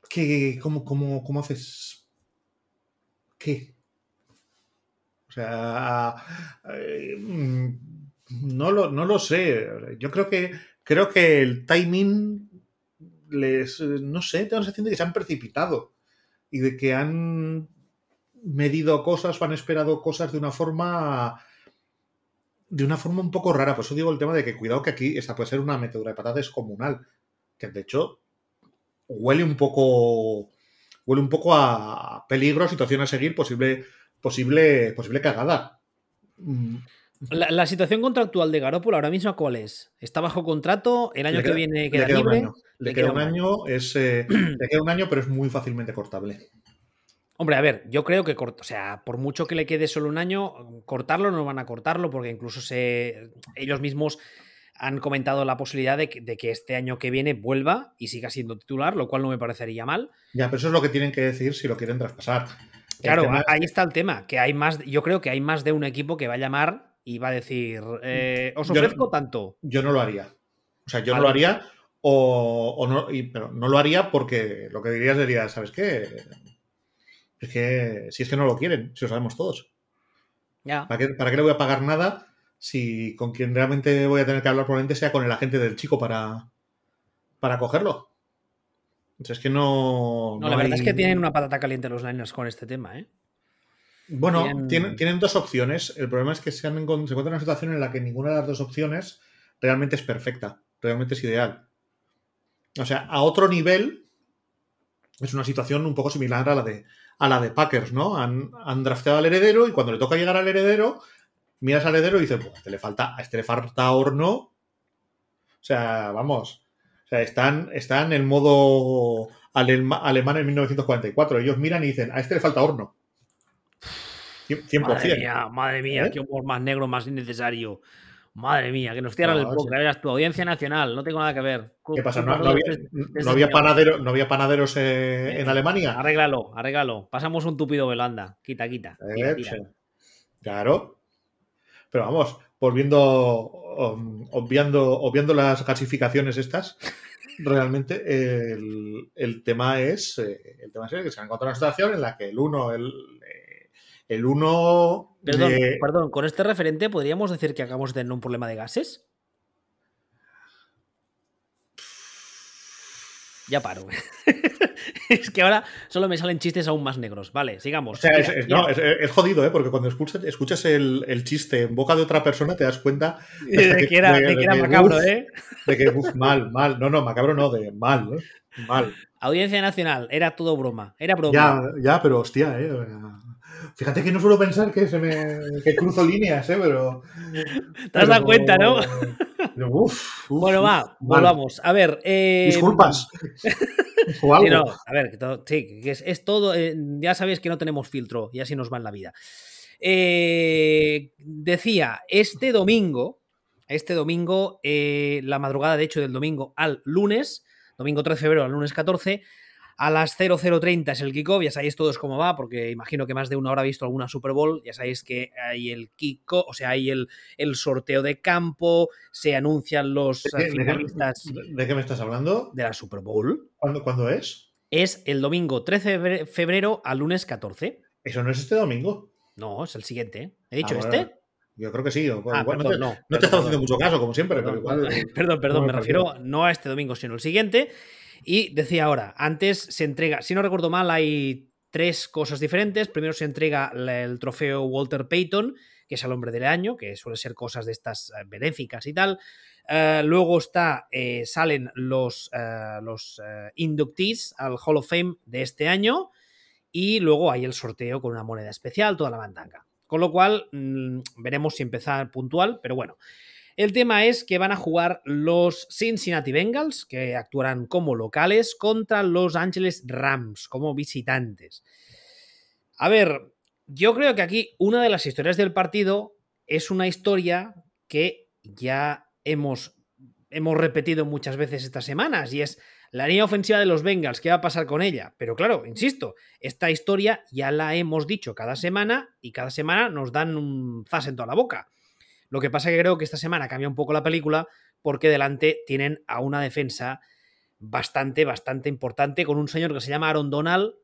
que, ¿cómo, cómo, ¿Cómo haces? ¿Qué? O sea. eh, no, lo, no lo sé. Yo creo que. Creo que el timing les. No sé, tengo la sensación de que se han precipitado. Y de que han medido cosas o han esperado cosas de una forma de una forma un poco rara. Por eso digo el tema de que cuidado que aquí esta puede ser una metedura de patata descomunal. Que de hecho huele un poco huele un poco a peligro, situación a seguir, posible posible posible cagada. Mm, La, la situación contractual de Garópolo ahora mismo, ¿cuál es? ¿Está bajo contrato? ¿El año que queda- viene le queda queda un año. Le Le queda queda un un año, es eh, le queda un año, pero es muy fácilmente cortable. Hombre, a ver, yo creo que, o sea, por mucho que le quede solo un año, cortarlo no van a cortarlo porque incluso se, ellos mismos han comentado la posibilidad de que, de que este año que viene vuelva y siga siendo titular, lo cual no me parecería mal. Ya, pero eso es lo que tienen que decir si lo quieren traspasar. Claro, tema- ahí está el tema, que hay más, yo creo que hay más de un equipo que va a llamar y va a decir, eh, os Yo no- ofrezco tanto. yo no lo haría. O sea, yo Vale. no lo haría o, o no, y- pero no lo haría porque lo que diría sería, ¿sabes qué? Es que si es que no lo quieren, si lo sabemos todos. Ya. ¿Para qué, para qué le voy a pagar nada si con quien realmente voy a tener que hablar probablemente sea con el agente del chico para, para cogerlo? es que no. No, la verdad es que tienen una patata caliente los Niners con este tema, ¿eh? Bueno, tienen... Tienen, dos opciones. El problema es que se, han, se encuentran en una situación en la que ninguna de las dos opciones realmente es perfecta, realmente es ideal. O sea, a otro nivel es una situación un poco similar a la de, a la de Packers, ¿no? Han, han drafteado al heredero y cuando le toca llegar al heredero, miras al heredero y dices, pues a este le falta, a este le falta horno. O sea, vamos. O sea, están, están en modo alemán en 1944. Ellos miran y dicen, a este le falta horno. 100%. Madre mía, madre mía, ¿Eh? qué humor más negro, más innecesario. Madre mía, que nos cierran el podcast. Verás, tu audiencia nacional, no tengo nada que ver. ¿Qué pasa? ¿No, había, ¿no había panaderos eh, en Alemania? Arréglalo, arréglalo. Pasamos un tupido velanda. Quita, quita. Eh, claro. Pero vamos, volviendo, um, obviando, obviando las clasificaciones estas, realmente el, tema es eh, el tema es que se ha encontrado una situación en la que el uno, el, el 1. Perdón, perdón, con este referente, ¿podríamos decir que acabamos de tener un problema de gases? Ya paro. es que ahora solo me salen chistes aún más negros. Vale, sigamos. O sea, es, no, es, jodido, ¿eh? Porque cuando escuchas, escuchas el, chiste en boca de otra persona te das cuenta de, que, era, de, que era macabro, ¿eh? De que, mal, mal. No, no, macabro no, de mal, ¿eh? Mal. Audiencia Nacional, era todo broma. Era broma. Ya, ya, pero hostia, ¿eh? Fíjate que no suelo pensar que se me que cruzo líneas, ¿eh? Pero. Te has dado cuenta, ¿no? bueno, va, volvamos. A ver. Eh... Disculpas. o algo. a ver, sí, que es, todo. Eh, ya sabéis que no tenemos filtro y así nos va en la vida. Eh, decía, este domingo, este domingo, la madrugada, de hecho, del domingo al lunes, domingo 13 de febrero al lunes 14, a las 0030 es el kickoff, ya sabéis todos cómo va, porque imagino que más de una hora ha visto alguna Super Bowl, ya sabéis que hay el kickoff, o sea, hay el, el sorteo de campo, se anuncian los ¿De finalistas. ¿De qué me estás hablando? De la Super Bowl. ¿Cuándo, ¿cuándo es? Es el domingo 13 de febrero al lunes 14. ¿Eso no es este domingo? No, es el siguiente. ¿He dicho ah, este? Yo creo que sí. Ah, no te, no, no te estamos haciendo mucho caso, como siempre, pero igual. Perdón, perdón, me refiero no a este domingo, sino al siguiente. Y decía ahora, antes se entrega, si no recuerdo mal, hay tres cosas diferentes. Primero se entrega el trofeo Walter Payton, que es el hombre del año, que suele ser cosas de estas eh, benéficas y tal. Eh, luego está, eh, salen los, los inductees al Hall of Fame de este año. Y luego hay el sorteo con una moneda especial, toda la mandanga. Con lo cual, mm, veremos si empezar puntual, pero bueno. El tema es que van a jugar los Cincinnati Bengals, que actuarán como locales, contra los Angeles Rams, como visitantes. A ver, yo creo que aquí una de las historias del partido es una historia que ya hemos, hemos repetido muchas veces estas semanas, y es la línea ofensiva de los Bengals, ¿qué va a pasar con ella? Pero claro, insisto, esta historia ya la hemos dicho cada semana y cada semana nos dan un zas en toda la boca. Lo que pasa es que creo que esta semana cambia un poco la película porque delante tienen a una defensa bastante, bastante importante con un señor que se llama Aaron Donald,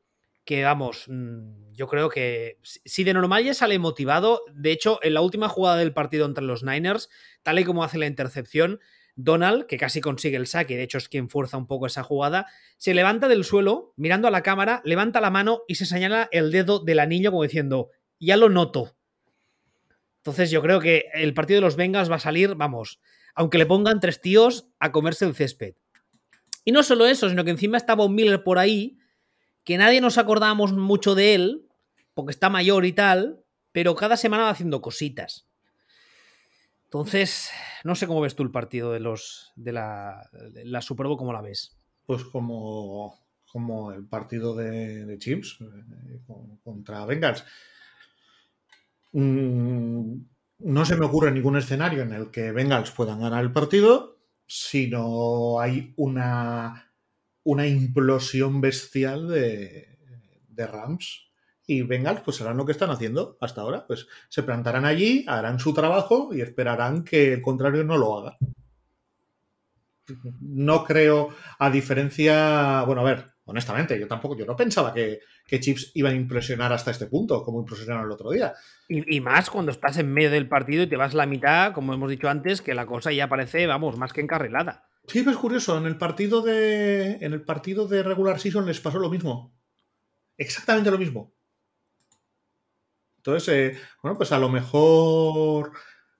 que vamos, mm, yo creo que si de normal ya sale motivado, de hecho, en la última jugada del partido entre los Niners, tal y como hace la intercepción, Donald, que casi consigue el saque, de hecho es quien fuerza un poco esa jugada, se levanta del suelo, mirando a la cámara, levanta la mano y se señala el dedo del anillo como diciendo, ya lo noto, entonces yo creo que el partido de los Bengals va a salir, vamos, aunque le pongan tres tíos a comerse el césped. Y no solo eso, sino que encima estaba un Miller por ahí, que nadie nos acordábamos mucho de él, porque está mayor y tal, pero cada semana va haciendo cositas. Entonces, no sé cómo ves tú el partido de los de la, la Super Bowl, ¿cómo la ves? Pues como, como el partido de, de Chips eh, contra Bengals. No se me ocurre ningún escenario en el que Bengals puedan ganar el partido, sino hay una, una implosión bestial de, de Rams. Y Bengals, pues harán lo que están haciendo hasta ahora. Pues se plantarán allí, harán su trabajo y esperarán que el contrario no lo haga. No creo, a diferencia. Bueno, a ver, honestamente, yo tampoco, yo no pensaba que, que Chips iban a impresionar hasta este punto, como impresionaron el otro día. Y, más cuando estás en medio del partido y te vas la mitad, como hemos dicho antes, que la cosa ya parece, vamos, más que encarrilada. Sí, pero es curioso. En el partido de. En el partido de regular season les pasó lo mismo. Exactamente lo mismo. Entonces, eh, bueno, pues a lo mejor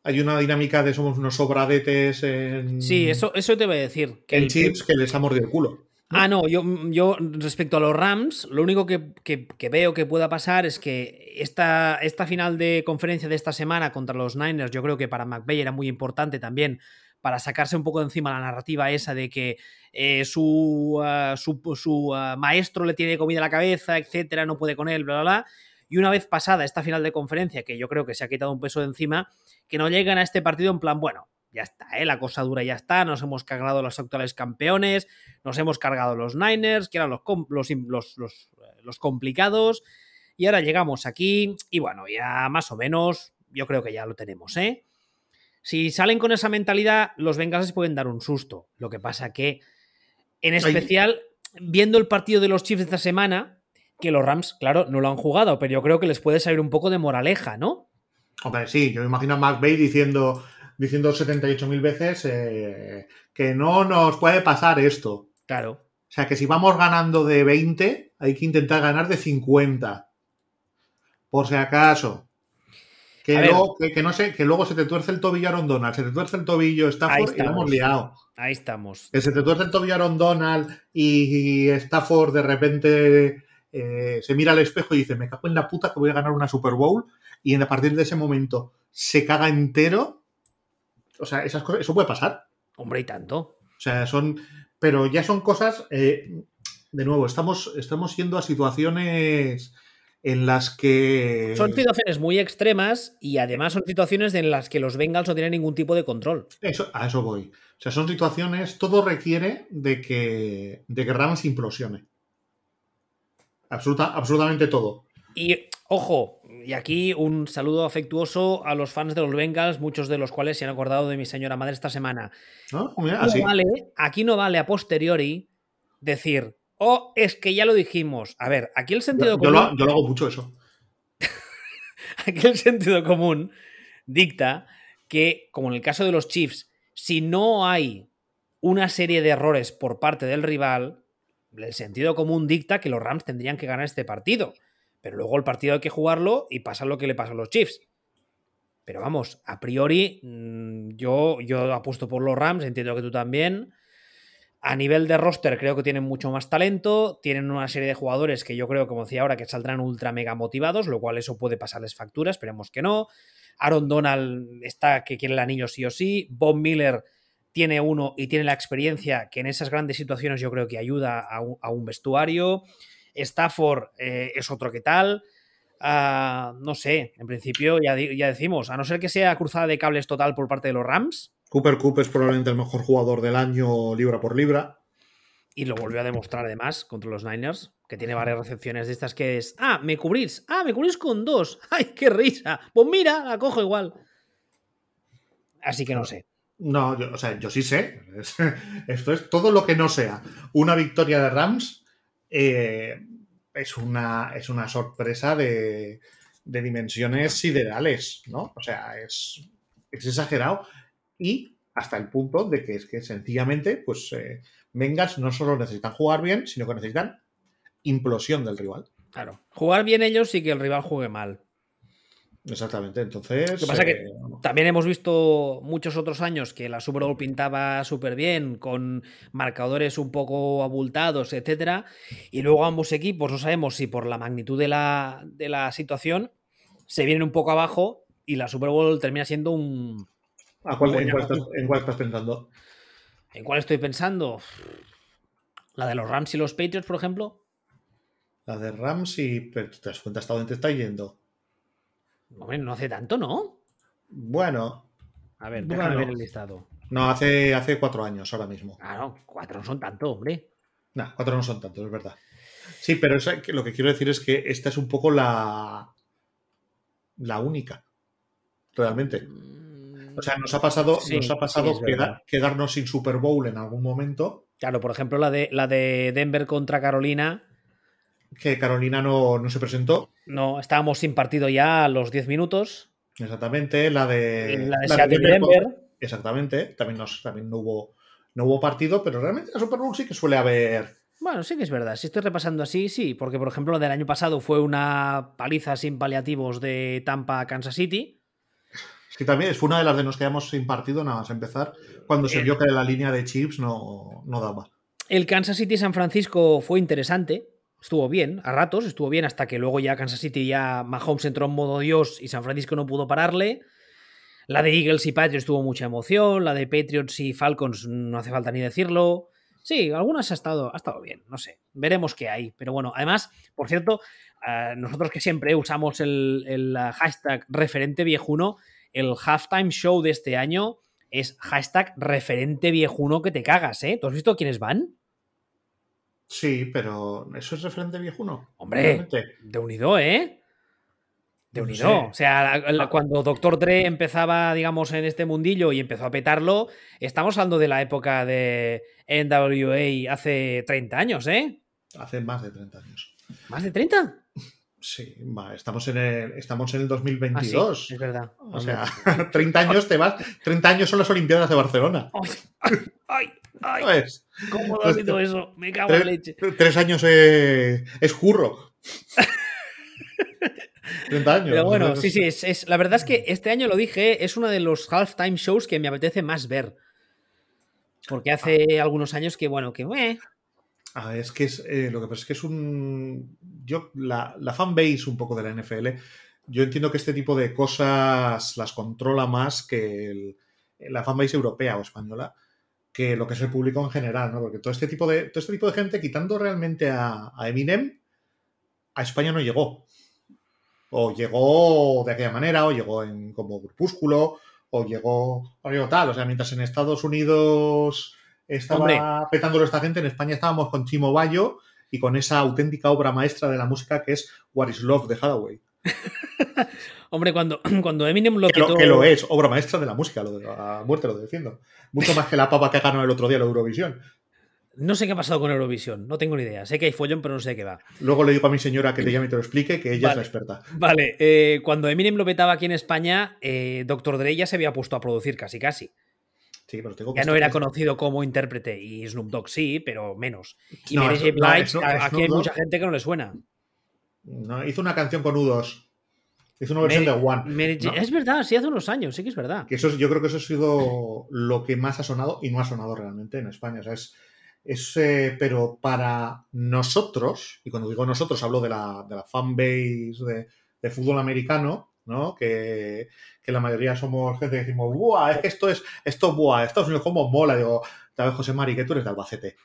hay una dinámica de somos unos sobradetes en. Sí, eso, eso te voy a decir. Que en chips que les ha mordido el culo. Ah, no, yo, yo respecto a los Rams, lo único que, que, veo que pueda pasar es que esta, esta, final de conferencia de esta semana contra los Niners, yo creo que para McVeigh era muy importante también para sacarse un poco de encima la narrativa esa de que eh, su, uh, su, su uh, maestro le tiene comida a la cabeza, etcétera, no puede con él, bla, bla, bla. Y una vez pasada esta final de conferencia, que yo creo que se ha quitado un peso de encima, que no llegan a este partido en plan, bueno, ya está, ¿eh? la cosa dura ya está, nos hemos cargado los actuales campeones, nos hemos cargado los Niners, que eran los, los, los, los, complicados, y ahora llegamos aquí y bueno, ya más o menos yo creo que ya lo tenemos, ¿eh? Si salen con esa mentalidad, los Bengals pueden dar un susto. Lo que pasa que, en especial, viendo el partido de los Chiefs esta semana, que los Rams, claro, no lo han jugado, pero yo creo que les puede salir un poco de moraleja, ¿no? Hombre, sí, yo me imagino a McVeigh diciendo, diciendo 78.000 veces eh, que no nos puede pasar esto. Claro. O sea, que si vamos ganando de 20, hay que intentar ganar de 50. Por si acaso. Que, luego, que, no sé, que luego se te tuerce el tobillo Aaron Donald, se te tuerce el tobillo Stafford y lo hemos liado. Ahí estamos. Que se te tuerce el tobillo Aaron Donald y, Stafford de repente eh, se mira al espejo y dice, me cago en la puta que voy a ganar una Super Bowl y a partir de ese momento se caga entero o sea, esas cosas, eso puede pasar. Hombre, y tanto. O sea, son. Pero ya son cosas. Eh, de nuevo, estamos, estamos yendo a situaciones en las que. Son situaciones muy extremas y además son situaciones en las que los Bengals no tienen ningún tipo de control. Eso, a eso voy. O sea, son situaciones. Todo requiere de que, de que Rams implosione. Absoluta, absolutamente todo. Y ojo, y aquí un saludo afectuoso a los fans de los Bengals, muchos de los cuales se han acordado de mi señora madre esta semana. Ah, aquí no vale a posteriori decir, oh, es que ya lo dijimos. A ver, aquí el sentido común. Yo lo, hago mucho eso. aquí el sentido común dicta que, como en el caso de los Chiefs, si no hay una serie de errores por parte del rival, el sentido común dicta que los Rams tendrían que ganar este partido. Pero luego el partido hay que jugarlo y pasa lo que le pasa a los Chiefs. Pero vamos, a priori, mm, yo, yo apuesto por los Rams, entiendo que tú también. A nivel de roster, creo que tienen mucho más talento. Tienen una serie de jugadores que yo creo, como decía ahora, que saldrán ultra mega motivados, lo cual eso puede pasarles factura, esperemos que no. Aaron Donald está que quiere el anillo sí o sí. Bob Miller tiene uno y tiene la experiencia que en esas grandes situaciones yo creo que ayuda a un vestuario. Stafford eh, es otro que tal. Ah, no sé, en principio ya, ya, decimos, a no ser que sea cruzada de cables total por parte de los Rams. Cooper Coop es probablemente el mejor jugador del año libra por libra. Y lo volvió a demostrar además contra los Niners, que tiene varias recepciones de estas que es, ah, me cubrís, ah, me cubrís con dos, ay, qué risa, pues mira, la cojo igual. Así que no sé. No, o sea, yo sí sé. Esto es todo lo que no sea una victoria de Rams eh, es, una, es una sorpresa de, dimensiones siderales, ¿no? O sea, es, exagerado y hasta el punto de que es que sencillamente, pues, eh, Vengas no solo necesitan jugar bien, sino que necesitan implosión del rival. Claro, jugar bien ellos y que el rival juegue mal. Exactamente, entonces. Lo que pasa que eh, también hemos visto muchos otros años que la Super Bowl pintaba súper bien, con marcadores un poco abultados, etcétera, y luego ambos equipos, no sabemos si por la magnitud de la, de la situación, se vienen un poco abajo y la Super Bowl termina siendo un. en, cuál estás, pensando? ¿En cuál estoy pensando? ¿La de los Rams y los Patriots, por ejemplo? La de Rams y. ¿Te das cuenta hasta dónde te está yendo? No hace tanto, ¿no? Bueno. A ver, déjame ver el listado. No, hace, hace cuatro años ahora mismo. No, cuatro no son tanto, hombre. No, cuatro no son tanto, es verdad. Sí, pero lo que quiero decir es que esta es un poco la. la única. Realmente. Mm, o sea, nos ha pasado, nos ha pasado quedarnos sin Super Bowl en algún momento. Claro, por ejemplo, la de, la de Denver contra Carolina que Carolina no, se presentó. No, estábamos sin partido ya a los 10 minutos. Exactamente, la de. La de, Denver. Exactamente, también, nos, también no, hubo, no hubo partido, pero realmente la Super Bowl sí que suele haber. Bueno, sí que es verdad. Si estoy repasando así, sí, porque por ejemplo lo del año pasado fue una paliza sin paliativos de Tampa a Kansas City. Es que también fue una de las de nos que hemos sin partido nada más empezar, cuando se Eh. vio que la línea de chips no, no daba. El Kansas City San Francisco fue interesante. Estuvo bien, a ratos, estuvo bien, hasta que luego ya Kansas City ya Mahomes entró en modo Dios y San Francisco no pudo pararle. La de Eagles y Patriots tuvo mucha emoción. La de Patriots y Falcons no hace falta ni decirlo. Sí, algunas ha estado, ha estado bien, no sé. Veremos qué hay. Pero bueno, además, por cierto, eh, nosotros que siempre usamos el, el, uh, hashtag referente viejuno, el halftime show de este año es hashtag referente viejuno que te cagas, ¿eh? ¿Tú has visto quiénes van? Sí, pero ¿eso es referente viejuno? Hombre, de unido, ¿eh? De No unido. O sea, la- la- Ah. cuando Dr. Dre empezaba, digamos, en este mundillo y empezó a petarlo, estamos hablando de la época de NWA hace 30 años, ¿eh? Hace más de 30 años. ¿Más de 30? Sí, estamos en el, estamos en el Ah, sí, 2022. es verdad. O sea, 30 años te vas. 30 años son las Olimpiadas de Barcelona. ¡Ay! ¡Ay! ¡Ay! ¿Sabes? ¿Cómo lo olvido eso? Me cago en la leche. Tres, tres años eh, es curro. 30 años. Pero bueno, sí, sí, es, es- la verdad es que este año lo dije, es uno de los halftime shows que me apetece más ver. Porque hace algunos años que, bueno, que... eh, Ah, es que es, eh, lo que pasa es que es un. Yo, la, la fanbase un poco de la NFL, yo entiendo que este tipo de cosas las controla más que la fanbase europea o española, que lo que es el público en general, ¿no? Porque todo este tipo de, todo este tipo de gente, quitando realmente a, a Eminem, a España no llegó. O llegó de aquella manera, o llegó en, como grupúsculo, o llegó, o llegó tal. O sea, mientras en Estados Unidos estaba Hombre. petándolo esta gente, en España estábamos con Chimo Bayo y con esa auténtica obra maestra de la música que es What is Love de Hathaway. Hombre, cuando, cuando Eminem lo Que lo, que lo es, obra maestra de la música, lo de, a muerte lo defiendo. Mucho más que la papa que ganó el otro día la Eurovisión. No sé qué ha pasado con Eurovisión, no tengo ni idea. Sé que hay follón, pero no sé qué va. Luego le digo a mi señora que te llame y te lo explique, que ella es la experta. Vale, eh, cuando Eminem lo petaba aquí en España, eh, Dr. Dre ya se había puesto a producir casi casi. Sí, pero tengo que Ya no era conocido como intérprete y Snoop Dogg sí, pero menos. Y No, Mary J. Blige, aquí hay mucha gente que no le suena. No, hizo una canción con U2. Hizo una versión Mary- de One. Mary J- ¿no? Es verdad, sí, hace unos años, sí que es verdad. Que eso, es- yo creo que eso ha sido lo que más ha sonado y no ha sonado realmente en España. O sea, es, es, eh, pero para nosotros, y cuando digo nosotros hablo de la, de la fanbase de, de fútbol americano, ¿no? Que, que la mayoría somos gente que decimos, ¡buah! Es que esto es, esto, ¡buah! Estados Unidos, ¿cómo mola? Digo, ¿sabes, José Mari, que tú eres de Albacete?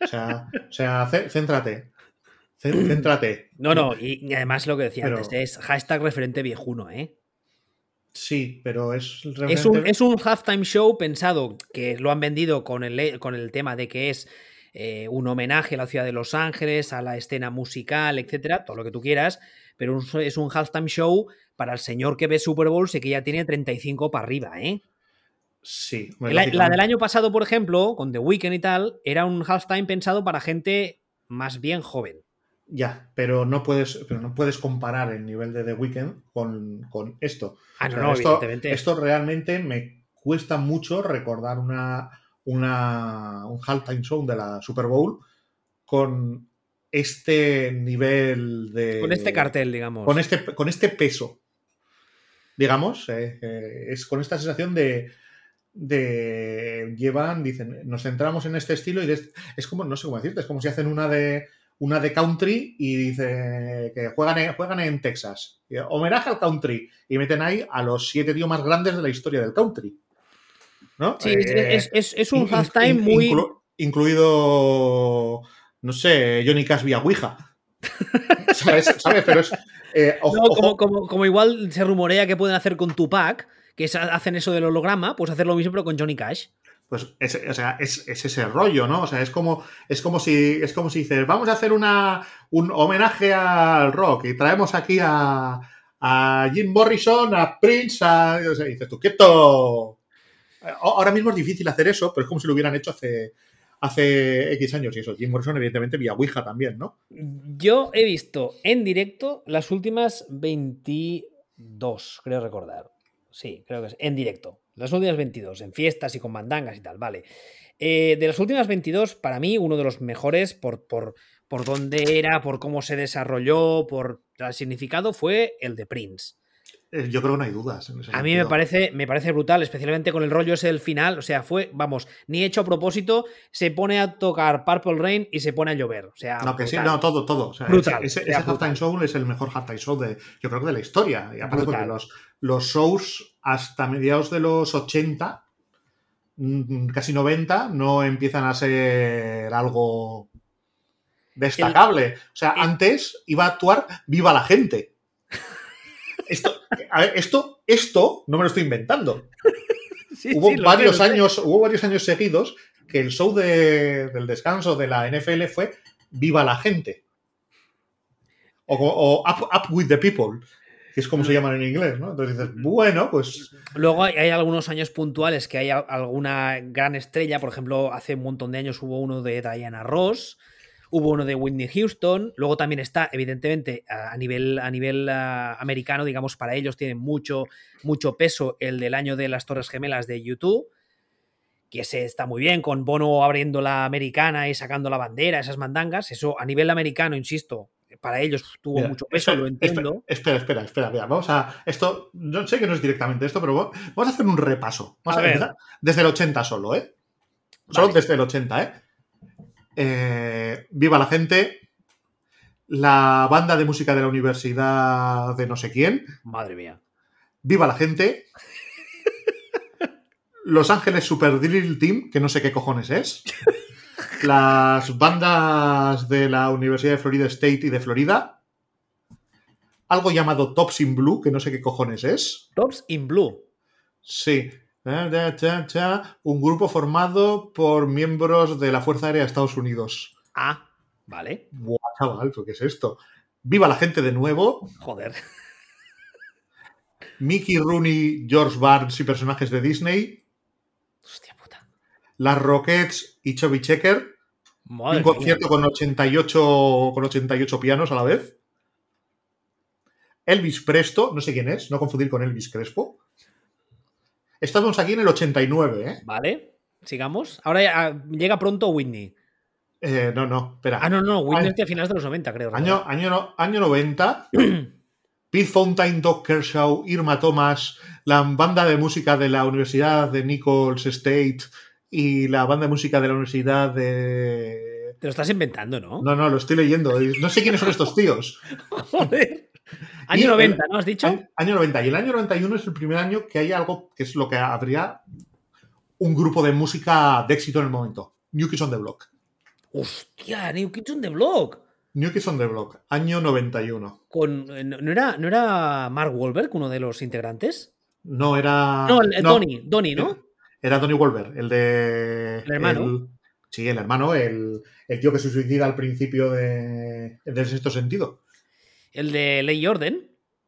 O sea, o sea cé- céntrate. Cé- Céntrate. No, no, y, y además lo que decía Pero- antes, es hashtag referente viejuno, ¿eh? Sí, pero es Es un, es un halftime show pensado que lo han vendido con el, con el tema de que es eh, un homenaje a la ciudad de Los Ángeles, a la escena musical, etcétera, todo lo que tú quieras, pero es un halftime show para el señor que ve Super Bowl y que ya tiene 35 para arriba, ¿eh? Sí. La, del año pasado, por ejemplo, con The Weeknd y tal, era un halftime pensado para gente más bien joven. Ya, pero no puedes, pero no puedes comparar el nivel de The Weeknd con, con esto. Ah, O no, no, esto, evidentemente. esto realmente me cuesta mucho recordar una, una, un halftime show de la Super Bowl con este nivel de. con este cartel, digamos. Con este, con este peso. Digamos, eh, eh, es con esta sensación de. de llevan, dicen, nos centramos en este estilo y de es como, no sé cómo decirte, es como si hacen una de una de country y dice que juegan en, juegan en Texas. Homenaje al country. Y meten ahí a los siete tíos más grandes de la historia del country. ¿No? Sí, es- Eh, es, es- es un halftime muy. inclu- incluido, no sé, Johnny Cash vía Ouija. ¿Sabes? ¿Sabes? Pero es. eh, ojo- No, ojo- como, como, como igual se rumorea que pueden hacer con Tupac, que es- hacen eso del holograma, pues hacer lo mismo pero con Johnny Cash. Pues es, o sea, es, es ese rollo, ¿no? O sea, es como, es como si, es como si dices, vamos a hacer una, un homenaje al rock y traemos aquí a, a Jim Morrison, a Prince, a. O sea, y dices tú, quieto. Ahora mismo es difícil hacer eso, pero es como si lo hubieran hecho hace, hace X años y eso. Jim Morrison, evidentemente, vía Ouija también, ¿no? Yo he visto en directo las últimas 22, creo recordar. Sí, creo que es en directo. las últimas 22, en fiestas y con mandangas y tal, vale. Eh, de las últimas 22, para mí, uno de los mejores por, por, por dónde era, por cómo se desarrolló, por el significado, fue el de Prince. Eh, Yo creo que no hay dudas. en ese A mí me parece, me parece brutal, especialmente con el rollo ese del final. O sea, fue, vamos, ni hecho a propósito, se pone a tocar Purple Rain y se pone a llover. O sea, No, que sí, no, todo, todo. O sea, Brutal, ese ese, ese Halftime Show es el mejor Halftime Show de, yo creo que de la historia. Y aparte porque los, los shows hasta mediados de los 80, mm, casi 90, no empiezan a ser algo destacable. o sea, el- antes iba a actuar Viva la Gente. Esto, a ver, esto, esto no me lo estoy inventando. Sí, hubo sí, lo sé, varios sé. años, hubo varios años seguidos que el show de- del descanso de la NFL fue Viva la gente. O, o up, Up with the People, que es como se llaman en inglés, ¿no? Entonces dices, bueno, pues Luego hay, hay algunos años puntuales que hay al- alguna gran estrella. Por ejemplo, hace un montón de años hubo uno de Diana Ross, hubo uno de Whitney Houston. Luego también está, evidentemente, a nivel, a nivel americano, digamos, para ellos tiene mucho, mucho peso el del año de las Torres Gemelas de YouTube. Que ese está muy bien, con Bono abriendo la americana y sacando la bandera, esas mandangas. Eso a nivel americano, insisto, para ellos tuvo Mira, mucho peso, espera, lo entiendo. Espera, espera, espera, mira, vamos a. Esto, no sé que no es directamente esto, pero va- vamos a hacer un repaso. Vamos A a, ver. empezar desde el 80 solo, ¿eh? Solo desde el 80, ¿eh? Eh, Viva la gente. La banda de música de la universidad de no sé quién. Madre mía. Viva la gente. Los Ángeles Super Drill Team, que no sé qué cojones es. Las bandas de la Universidad de Florida State y de Florida. Algo llamado Tops in Blue, que no sé qué cojones es. Tops in Blue. Sí. Un grupo formado por miembros de la Fuerza Aérea de Estados Unidos. Ah, vale. Buah, chaval, ¿pero ¿qué es esto? Viva la gente de nuevo. Joder. Mickey Rooney, George Barnes y personajes de Disney. Hostia puta. Las Rockets y Chubby Checker. Madre un concierto con 88, con 88 pianos a la vez. Elvis Presto, no sé quién es, no confundir con Elvis Crespo. Estamos aquí en el 89, ¿eh? Vale. Sigamos. Ahora ya, ah, llega pronto Whitney. Eh, no, no, espera. Ah, no, no. Whitney Año- es de finales de los 90, creo. Año, año, año 90. Pete Fountain, Doc Kershaw, Irma Thomas, la banda de música de la Universidad de Nichols State y la banda de música de la Universidad de... Te lo estás inventando, ¿no? No, no, lo estoy leyendo. No sé quiénes son estos tíos. Joder. Año Y el- 90, ¿no has dicho? Año, año 90. Y el año 91 es el primer año que hay algo que es lo que habría un grupo de música de éxito en el momento. New Kids on the Block. Hostia, New Kids on the Block. New Kids on the Block, año 91. Con, eh, ¿no, era, ¿No era Mark Wahlberg uno de los integrantes? No era. no, el, el no, Donny, Donny, ¿no? Era Donnie Wolver, el de. El hermano. sí, el hermano, el, el tío que se suicida al principio de, del sexto sentido. El de Ley Jordan.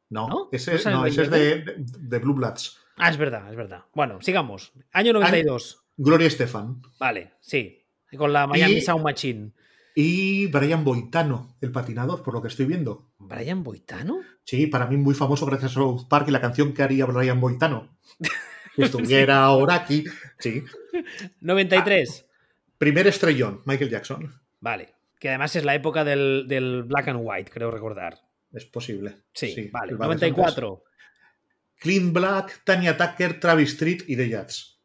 No, ¿No? ese, ¿No ese es de, de- de Blue Bloods. Ah, es verdad, es verdad. Bueno, sigamos. Año 92. Gloria Estefan. Vale, sí. Con la Miami Y- Sound Machine. Y Brian Boitano, el patinador, por lo que estoy viendo. ¿Brian Boitano? Sí, para mí muy famoso gracias a South Park y la canción que haría Brian Boitano. Si estuviera ahora aquí. Sí. 93. Primer estrellón, Michael Jackson. Vale. Que además es la época del, del black and white, creo recordar. Es posible. Sí, vale. Bad Santas. 94. Clean Black, Tanya Tucker, Travis Street y The Jazz.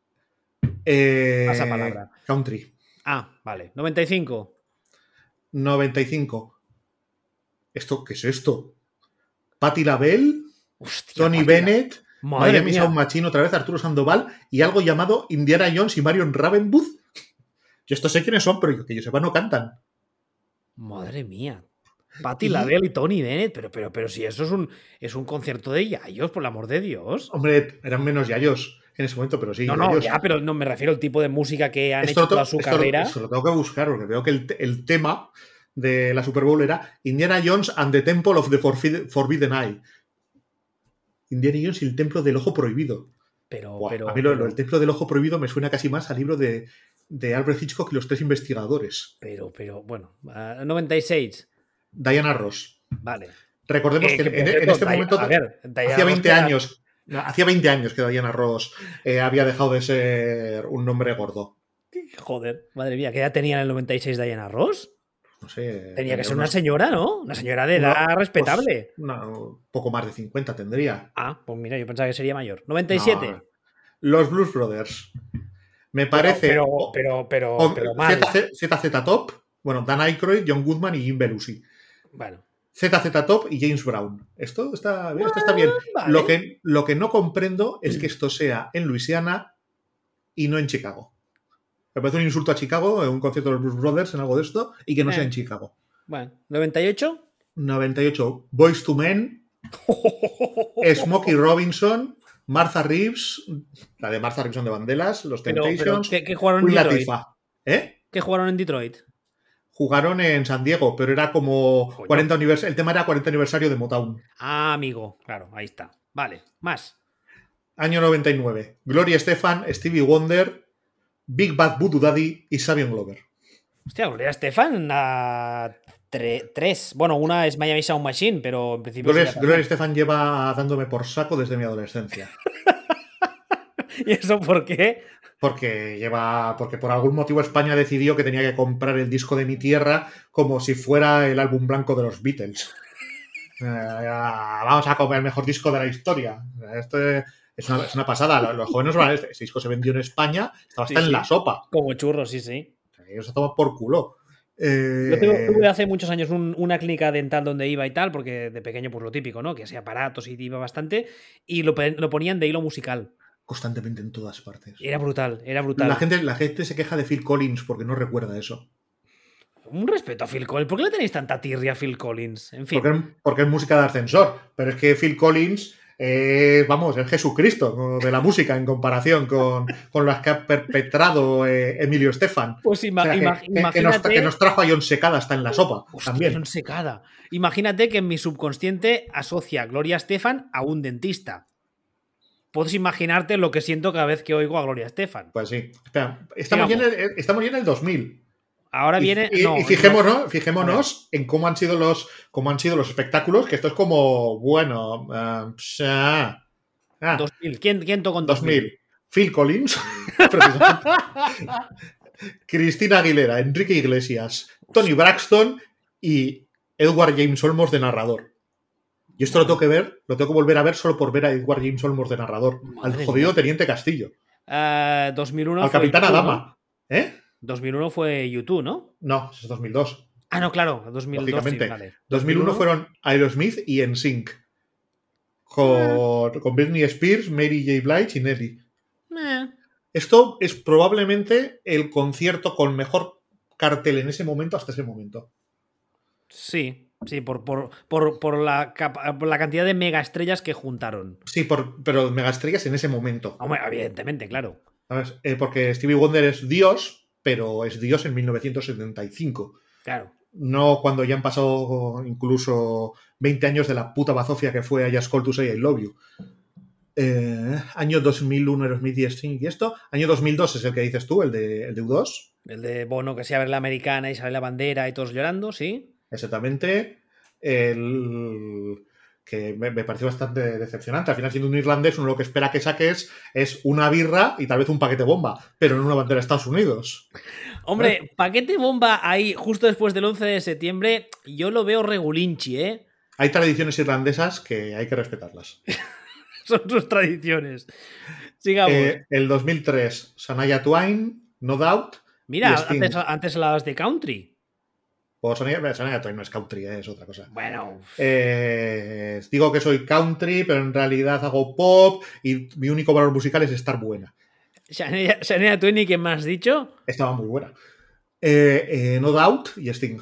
Eh, Pasa palabra. Country. Ah, vale. 95. 95. ¿Esto qué es esto? Patti LaBelle, Hostia, Tony Pati, Bennett, Madre Miami. Sound Machine, otra vez Arturo Sandoval y algo llamado Indiana Jones y Marion Ravenbooth. Yo esto sé quiénes son, pero yo- que yo sepa no cantan. Madre mía. Patti LaBelle y Tony Bennett, pero, pero, pero si eso es un, es un concierto de Yayos, por el amor de Dios. Hombre, eran menos yayos en ese momento, pero sí. no, no, yayos. ya, pero no me refiero al tipo de música que han Esto hecho toda su esto carrera. esto lo tengo que buscar porque veo que el, el tema de la Super Bowl era Indiana Jones and the Temple of the Forbid- Forbidden Eye. Indiana Jones y el Templo del Ojo Prohibido. Pero, pero, a mí lo, pero, lo del Templo del Ojo Prohibido me suena casi más al libro de, de Albert Hitchcock y los tres investigadores. pero, pero, bueno. ah, 96. Diana Ross. Vale. Recordemos Eh, que, en, en cierto, este momento, a ver, Diana hacía Ross 20 era- años, Hacía 20 años que Diana Ross eh, había dejado de ser un nombre gordo. Joder, madre mía, ¿qué edad tenía en el 96 Diana Ross? No sé. Tenía que ser una señora, ¿no? Una señora de edad No, respetable. pues, no, poco más de 50 tendría. Ah, pues mira, yo pensaba que sería mayor. 97. No, los Blues Brothers. Me parece. Pero, pero, pero, pero. ZZ, ZZ Top. Bueno, Dan Aykroyd, John Goodman y Jim Belushi. Bueno, ZZ Top y James Brown. Esto está, esto está bien. vale. Lo, que, lo que no comprendo es que esto sea en Luisiana y no en Chicago. Me parece un insulto a Chicago, en un concierto de los Blues Brothers, en algo de esto, y que no sea Eh. en Chicago. Bueno, 98. 98, Boys to Men, Smokey Robinson, Martha Reeves, la de Martha Reeves de Bandelas, los Pero, pero Temptations, ¿qué, qué jugaron en Queen Detroit? Latifah. ¿Eh? ¿Qué jugaron en Detroit? Jugaron en San Diego, pero era como Coño. 40 univers el tema era 40 aniversario de Motown. Ah, amigo. Claro, ahí está. Vale, más. Año 99. Gloria Estefan, Stevie Wonder, Big Bad Voodoo Daddy y Savion Glover. Hostia, Gloria Estefan, a tre- tres. Bueno, una es Miami Sound Machine, pero en principio. Gloria, Gloria Estefan lleva dándome por saco desde mi adolescencia. ¿Y eso por qué? Porque lleva. Porque por algún motivo España decidió que tenía que comprar el disco de mi tierra como si fuera el álbum blanco de los Beatles. Eh, vamos a comer el mejor disco de la historia. Esto es una, es una pasada. Los, jóvenes van este, disco se vendió en España, estaba hasta Sí, en sí. la sopa. Como churros, sí, sí. Ellos se toman por culo. Eh, Yo tuve, tuve hace muchos años un- una clínica dental donde iba y tal, porque de pequeño, pues lo típico, ¿no? Que hacía aparatos y iba bastante. Y lo ponían de hilo musical. Constantemente en todas partes. Era brutal, era brutal. La gente, la gente se queja de Phil Collins porque no recuerda eso. Un respeto a Phil Collins. ¿Por qué le tenéis tanta tirria a Phil Collins? En fin. Porque, porque es música de ascensor. Pero es que Phil Collins es, vamos, es Jesucristo de la música en comparación con, con las que ha perpetrado eh, Emilio Estefan. Pues O ima- sea, que, ima- que- que nos, imagínate. que nos trajo a John Secada hasta en la sopa. Hostia, también. John Secada. Imagínate que en mi subconsciente asocia a Gloria Estefan a un dentista. Puedes imaginarte lo que siento cada vez que oigo a Gloria Estefan. Pues sí. Espera, estamos, ya en el, estamos ya en el 2000. Ahora viene. Y, no, y fijémonos, fijémonos en cómo han sido los cómo han sido los espectáculos, que esto es como, bueno, ah, psa, ah, 2000. ¿Quién, quién tocó en 2000? 2000. Phil Collins, precisamente. Cristina Aguilera, Enrique Iglesias, Tony Braxton y Edward James Olmos de narrador. Y esto lo tengo que ver, lo tengo que volver a ver solo por ver a Edward James Olmos de narrador. Madre al jodido mía. Teniente Castillo. Ah, 2001 al Capitán U2, ¿no? Adama. ¿Eh? 2001 fue YouTube, ¿no? No, es 2002. Ah, no, claro, 2002. sí, Lógicamente. vale. 2001 fueron Aerosmith y NSYNC. Con, con Britney Spears, Mary J. Blige y Nelly. Eh, Esto es probablemente el concierto con mejor cartel en ese momento hasta ese momento. sí, sí, por, por, por, por la, por la cantidad de mega estrellas que juntaron. Sí, por- pero megaestrellas en ese momento. Hombre, evidentemente, claro. ¿sabes? Eh, porque Stevie Wonder es Dios, pero es Dios en 1975. Claro. No cuando ya han pasado incluso 20 años de la puta bazofia que fue I Just Call to Say I Love You. Eh, año 2001 Aerosmith y Sting y esto. Año 2002 es el que dices tú, el de, el de U2. El de Bono que se abre la americana y sale la bandera y todos llorando, sí. Exactamente. El que me, me pareció bastante decepcionante. Al final, siendo un irlandés, uno lo que espera que saques es una birra y tal vez un paquete bomba, pero no una bandera de Estados Unidos. Hombre, paquete bomba ahí justo después del 11 de septiembre, yo lo veo regulinchi, ¿eh? Hay tradiciones irlandesas que hay que respetarlas. Son sus tradiciones. Sigamos. Eh, el 2003, Sanaya Twain, No Doubt. Mira, antes, antes hablabas de country. O Sanaya Twain no es country, eh, es otra cosa. Bueno, Eh, digo que soy country, pero en realidad hago pop y mi único valor musical es estar buena. Shania Twain, ¿y quién más has dicho? Estaba muy buena. Eh, no Doubt y Sting.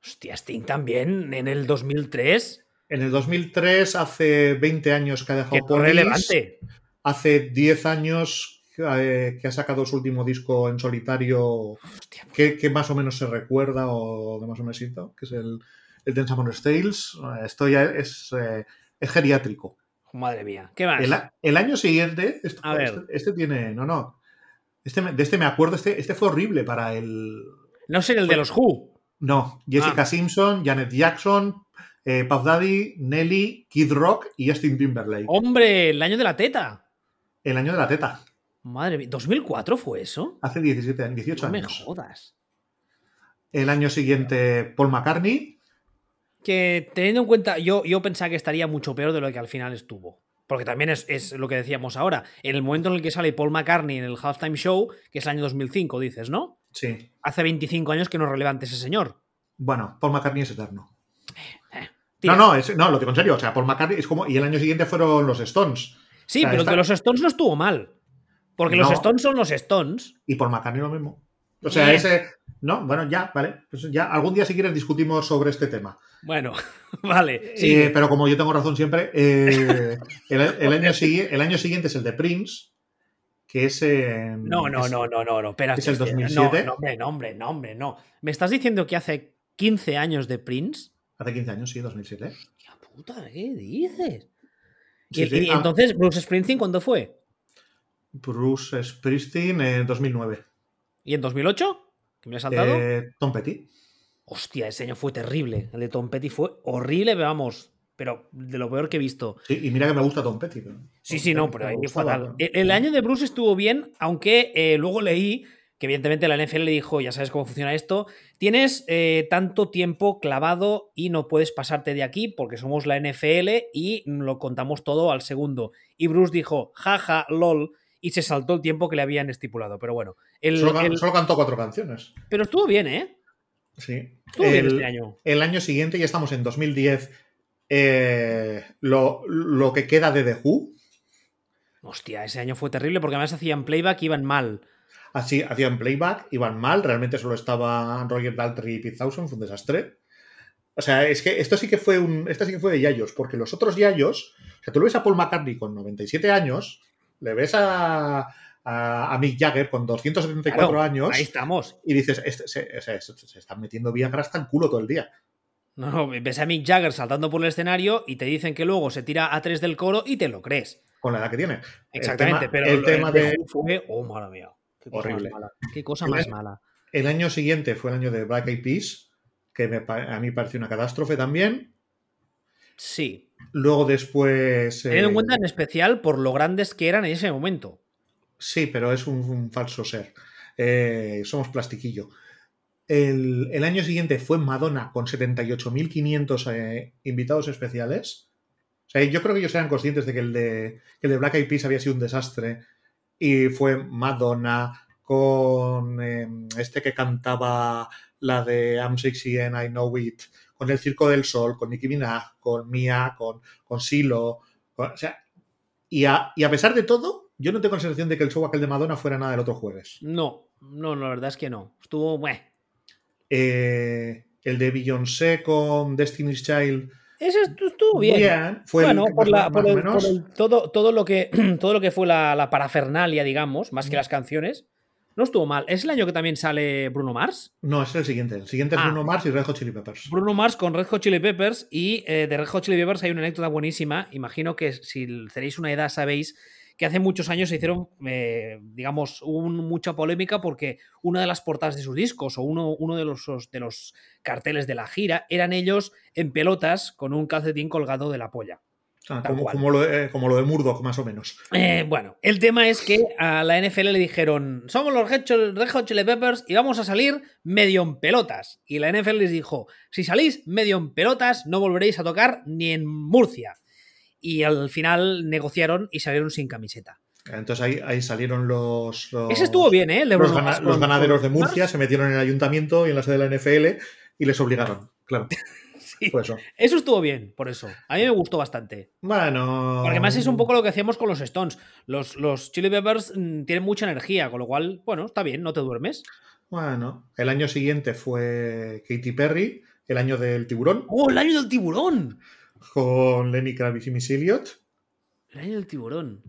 Hostia, Sting también, en el 2003. En el 2003, hace 20 años que ha dejado no Police. relevante. Hace 10 años eh, que ha sacado su último disco en solitario, Hostia, que, que más o menos se recuerda, o de más o menos, que es el, el Dance Among Tales. Esto ya es, eh, es geriátrico. madre mía. ¿Qué más? El, año siguiente, esto- A ver. este, este tiene. No, no. Este, de este me acuerdo, este, este fue horrible para el. No sé, el de los Who. No, Jessica Ah. Simpson, Janet Jackson, eh, Puff Daddy, Nelly, Kid Rock y Justin Timberlake. Hombre, el año de la teta. El año de la teta. Madre mía, ¿2004 fue eso? Hace 17, años, 18 No me jodas. El año siguiente, Paul McCartney. Que teniendo en cuenta, yo, yo pensaba que estaría mucho peor de lo que al final estuvo. Porque también es, es lo que decíamos ahora. En el momento en el que sale Paul McCartney en el halftime show, que es el año 2005, dices, ¿no? Sí. Hace 25 años que no es relevante ese señor. Bueno, Paul McCartney es eterno. Tira. No, no, es- no, lo digo en serio. O sea, Paul McCartney es como. Y el año siguiente fueron los Stones. Sí, O sea, pero esta- que los Stones no estuvo mal. Porque los. Stones son los Stones. Y Paul McCartney lo mismo. O sea, ese. No, bueno, ya, vale. Pues ya, algún día, si quieres, discutimos sobre este tema. Bueno, vale. Eh, sigue. pero como yo tengo razón siempre, eh, el, el año el año siguiente es el de Prince, que es. eh, No, no, es- no, no, no, no. Espérate. ¿Es el espera. 2007? No, no, hombre, no, hombre, no, hombre, no. ¿Me estás diciendo que hace 15 años de Prince? Hace 15 años, sí, 2007. ¿Qué puta, ¿qué dices? Sí, y, sí. y Ah, entonces, Bruce Springsteen, ¿cuándo fue? Bruce Springsteen en 2009. ¿Y en 2008? ¿Que me he saltado? Eh, Tom Petty. Hostia, ese año fue terrible. El de Tom Petty fue horrible, pero vamos. Pero de lo peor que he visto. Sí, y mira que me gusta Tom Petty. pero- Sí, sí, no, pero ahí gustaba, fatal. el año de Bruce estuvo bien, aunque eh, luego leí que evidentemente la NFL le dijo, ya sabes cómo funciona esto, tienes eh, tanto tiempo clavado y no puedes pasarte de aquí porque somos la NFL y lo contamos todo al segundo. Y Bruce dijo, jaja, lol, y se saltó el tiempo que le habían estipulado. Pero bueno, el- Solo, can- el- solo cantó cuatro canciones. pero estuvo bien, ¿eh? Sí. Estuvo bien El- este año. El año siguiente, ya estamos en 2010, eh, lo, lo que queda de The Who. Hostia, ese año fue terrible porque además hacían playback y iban mal. Así hacían playback, iban mal, realmente solo estaba Roger Daltrey y Pete Townsend, fue un desastre. O sea, es que esto sí que fue un. Esto sí que fue de Yayos, porque los otros Yayos, o sea, tú le ves a Paul McCartney con 97 años, le ves a, a, a Mick Jagger con 274 Claro, años, Ahí estamos. y dices, este- se, o sea, se- se están metiendo Viagra hasta el culo todo el día. No, no, ves a Mick Jagger saltando por el escenario y te dicen que luego se tira a tres del coro y te lo crees. Con la edad que tiene. Exactamente, el tema, pero el tema de fue. Oh, madre mía. Qué cosa Horrible. más mala. Qué cosa más mala. El año siguiente fue el año de Black Eyed Peas, que me a mí pareció una catástrofe también. Sí. Luego después... Teniendo en eh, cuenta en especial por lo grandes que eran en ese momento. Sí, pero es un, un falso ser. Eh, somos plastiquillo. El, el año siguiente fue Madonna con 78.500 eh, invitados especiales. O sea, yo creo que ellos eran conscientes de que el de, que el de Black Eyed Peas había sido un desastre. Y fue Madonna con eh, este que cantaba la de I'm Sexy and I Know It, con el Circo del Sol, con Nicki Minaj, con Mia, con, con Silo. con- o sea, y a, y a pesar de todo, yo no tengo la sensación de que el show aquel de Madonna fuera nada del otro jueves. No, no, la verdad es que no. Estuvo. bueh. Eh, el de Beyoncé con Destiny's Child. Ese estu- estuvo bien. fue el bueno, que por, la- por el- por el- todo, todo, lo que, todo lo que fue la, la parafernalia, digamos, más que las canciones, no estuvo mal. ¿Es el año que también sale Bruno Mars? No, es el siguiente. El siguiente es Ah. Bruno Mars y Red Hot Chili Peppers. Bruno Mars con Red Hot Chili Peppers y eh, de Red Hot Chili Peppers hay una anécdota buenísima. Imagino que si tenéis una edad sabéis que hace muchos años se hicieron, eh, digamos, un- mucha polémica porque una de las portadas de sus discos o uno, uno de, los, de los carteles de la gira eran ellos en pelotas con un calcetín colgado de la polla. Ah, como, como lo de, como lo de Murdoch, más o menos. Eh, bueno, el tema es que a la NFL le dijeron, somos los Red Hot Chili Peppers y vamos a salir medio en pelotas. Y la NFL les dijo, si salís medio en pelotas, no volveréis a tocar ni en Murcia. Y al final negociaron y salieron sin camiseta. Entonces ahí, ahí salieron los, los, Ese estuvo bien, ¿eh? Los, gana- ganaderos de Murcia se metieron en el ayuntamiento y en la sede de la NFL y les obligaron. Claro, por eso. Eso estuvo bien, por eso. A mí me gustó bastante. Bueno. Porque además es un poco lo que hacíamos con los Stones. Los, los Chili Peppers mm, tienen mucha energía, con lo cual, bueno, está bien, no te duermes. Bueno, el año siguiente fue Katy Perry, el año del tiburón, ¡Oh, el año del tiburón! con Lenny Kravitz y Missy Elliott. El año del tiburón.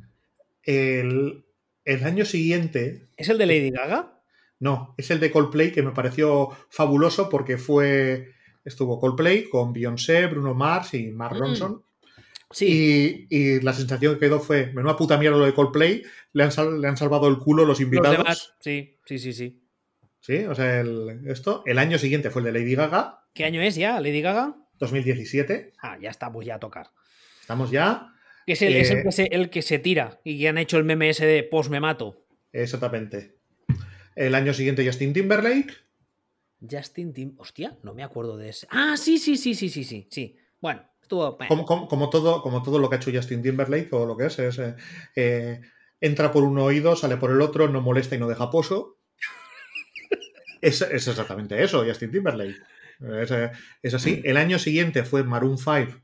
El, el año siguiente, ¿Es el de Lady Gaga? no, es el de Coldplay, que me pareció fabuloso porque fue. Estuvo Coldplay con Beyoncé, Bruno Mars y Mark Mm. Ronson. Sí. Y, y la sensación que quedó fue: menuda puta mierda lo de Coldplay, le han, sal- le han salvado el culo los Los invitados. demás, sí, sí, sí, sí. Sí, o sea, el, esto. El año siguiente fue el de Lady Gaga. ¿Qué año es ya, Lady Gaga? 2017. Ah, ya estamos ya a tocar. Estamos ya. Que es, el, es el Eh, que se, el que se tira y que han hecho el meme ese de post me mato. Exactamente. El año siguiente Justin Timberlake. Justin Tim. Hostia, no me acuerdo de ese. Ah, sí, sí, sí, sí, sí, sí. sí. Bueno, estuvo. Como, como- como todo, como todo lo que ha hecho Justin Timberlake o lo que es, es eh, eh, entra por un oído, sale por el otro, no molesta y no deja pozo. Es, es exactamente eso, Justin Timberlake. Es, eh, es así. El año siguiente fue Maroon 5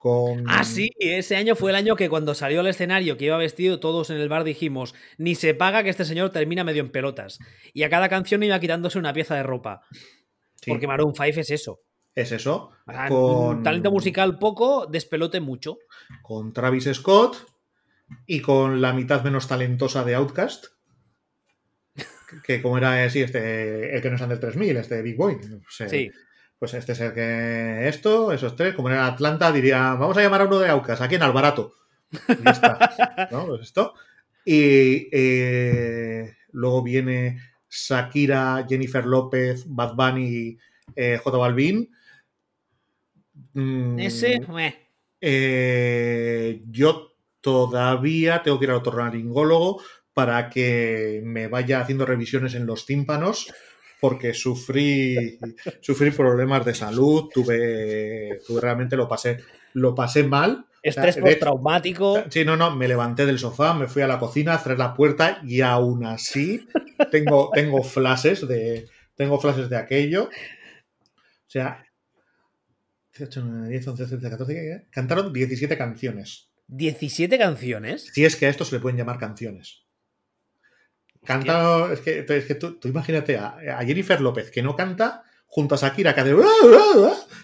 con... Ah, sí, ese año fue el año que cuando salió al escenario, que iba vestido, todos en el bar dijimos, ni se paga que este señor termina medio en pelotas. Y a cada canción iba quitándose una pieza de ropa. Sí, Porque Maroon 5 es eso. es eso. Con, Talento musical poco, despelote mucho. con Travis Scott y con la mitad menos talentosa de Outcast. Que como era así, este, el que no es del 3000, este Big Boy. Sí. Pues este es el que esto, esos tres, como era Atlanta, diría, vamos a llamar a uno de Aucas, aquí en Albarato. Y ya está. ¿no? Pues esto. Y eh, luego viene Shakira, Jennifer López, Bad Bunny, eh, J Balvin. Mm, Ese, eh, yo todavía tengo que ir al otorrinolaringólogo para que me vaya haciendo revisiones en los tímpanos porque sufrí, sufrí problemas de salud, tuve, tuve realmente lo pasé, lo pasé mal. estrés postraumático. Sí, no, no, me levanté del sofá, me fui a la cocina, cerré la puerta y aún así tengo, tengo flashes de tengo flashes de aquello. O sea, 18, 9, 10, 11, 13, 14, ¿qué? cantaron 17 canciones. 17 canciones. Si es que a esto se le pueden llamar canciones. Cantaron, es que, es que tú, tú imagínate a, a Jennifer López que no canta junto a Shakira que hace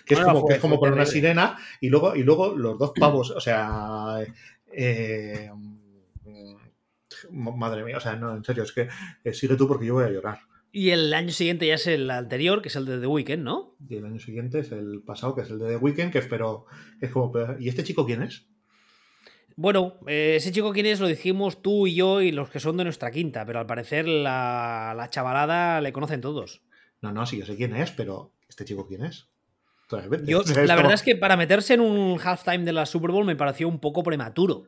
que es como, que es como poner una sirena y luego, y luego los dos pavos, o sea, eh, mm, madre mía, o sea, no, en serio, es que eh, sigue tú porque yo voy a llorar. Y el año siguiente ya es el anterior, que es el de The Weeknd, ¿no? Y el año siguiente es el pasado, que es el de The Weeknd, que espero, es como, ¿y este chico quién es? Bueno, eh, ese chico quién es lo dijimos tú y yo y los que son de nuestra quinta, pero al parecer la, la chavalada le conocen todos. No, no, sí, yo sé quién es, pero ¿este chico quién es? Yo, la verdad es que para meterse en un halftime de la Super Bowl me pareció un poco prematuro.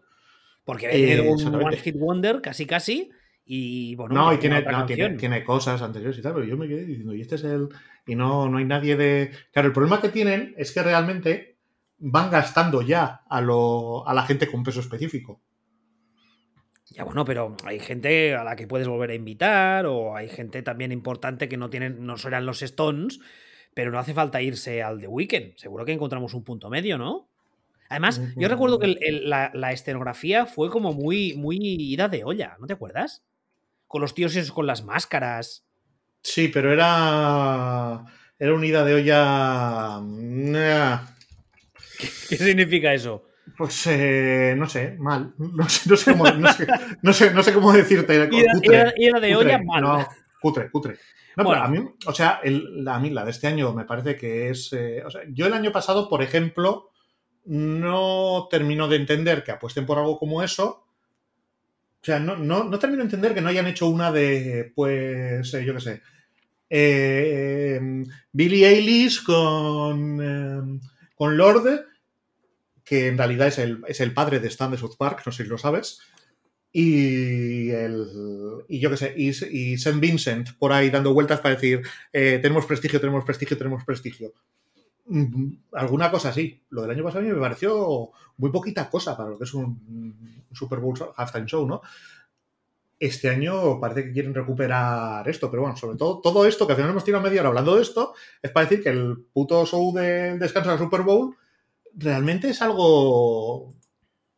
Porque Eh, un. One Hit Wonder, casi casi, y bueno, No, y tiene, no, tiene, tiene cosas anteriores y tal, pero yo me quedé diciendo, y este es el. Y no, no hay nadie de. Claro, el problema que tienen es que realmente van gastando ya a, lo, a la gente con peso específico. Ya bueno, pero hay gente a la que puedes volver a invitar, o hay gente también importante que no tienen, no serán los Stones, pero no hace falta irse al The Weeknd. Seguro que encontramos un punto medio, ¿no? Además, yo recuerdo que el- el- la, la escenografía fue como muy, muy ida de olla, ¿no te acuerdas? Con los tíos esos con las máscaras. Sí, pero era. Era una ida de olla. nah, ¿Qué significa eso? Pues eh, no sé, mal. No sé, no sé cómo, no sé, no sé- no sé cómo decirte. Ida, cutre. ida- ida de Cutre, olla mal. No, cutre, cutre. No, Bueno. pero a mí, o sea, el- la, a mí la de este año me parece que es. eh, o sea, yo el año pasado, por ejemplo, no termino de entender que apuesten por algo como eso. O sea, no, no, no termino de entender que no hayan hecho una de, pues, eh, yo qué sé. eh, Billie Eilish con, eh, con Lord, que en realidad es el, es el padre de Stan de South Park, no sé si lo sabes. Y, el, y yo qué sé, y, y St. Vincent por ahí dando vueltas para decir, eh, tenemos prestigio, tenemos prestigio, tenemos prestigio. Mm, Alguna cosa así. Lo del año pasado a mí me pareció muy poquita cosa para lo que es un, un Super Bowl halftime show, ¿no? Este año parece que quieren recuperar esto, pero bueno, sobre todo todo esto, que al final hemos tirado media hora hablando de esto, es para decir que el puto show del descanso de la Super Bowl realmente es algo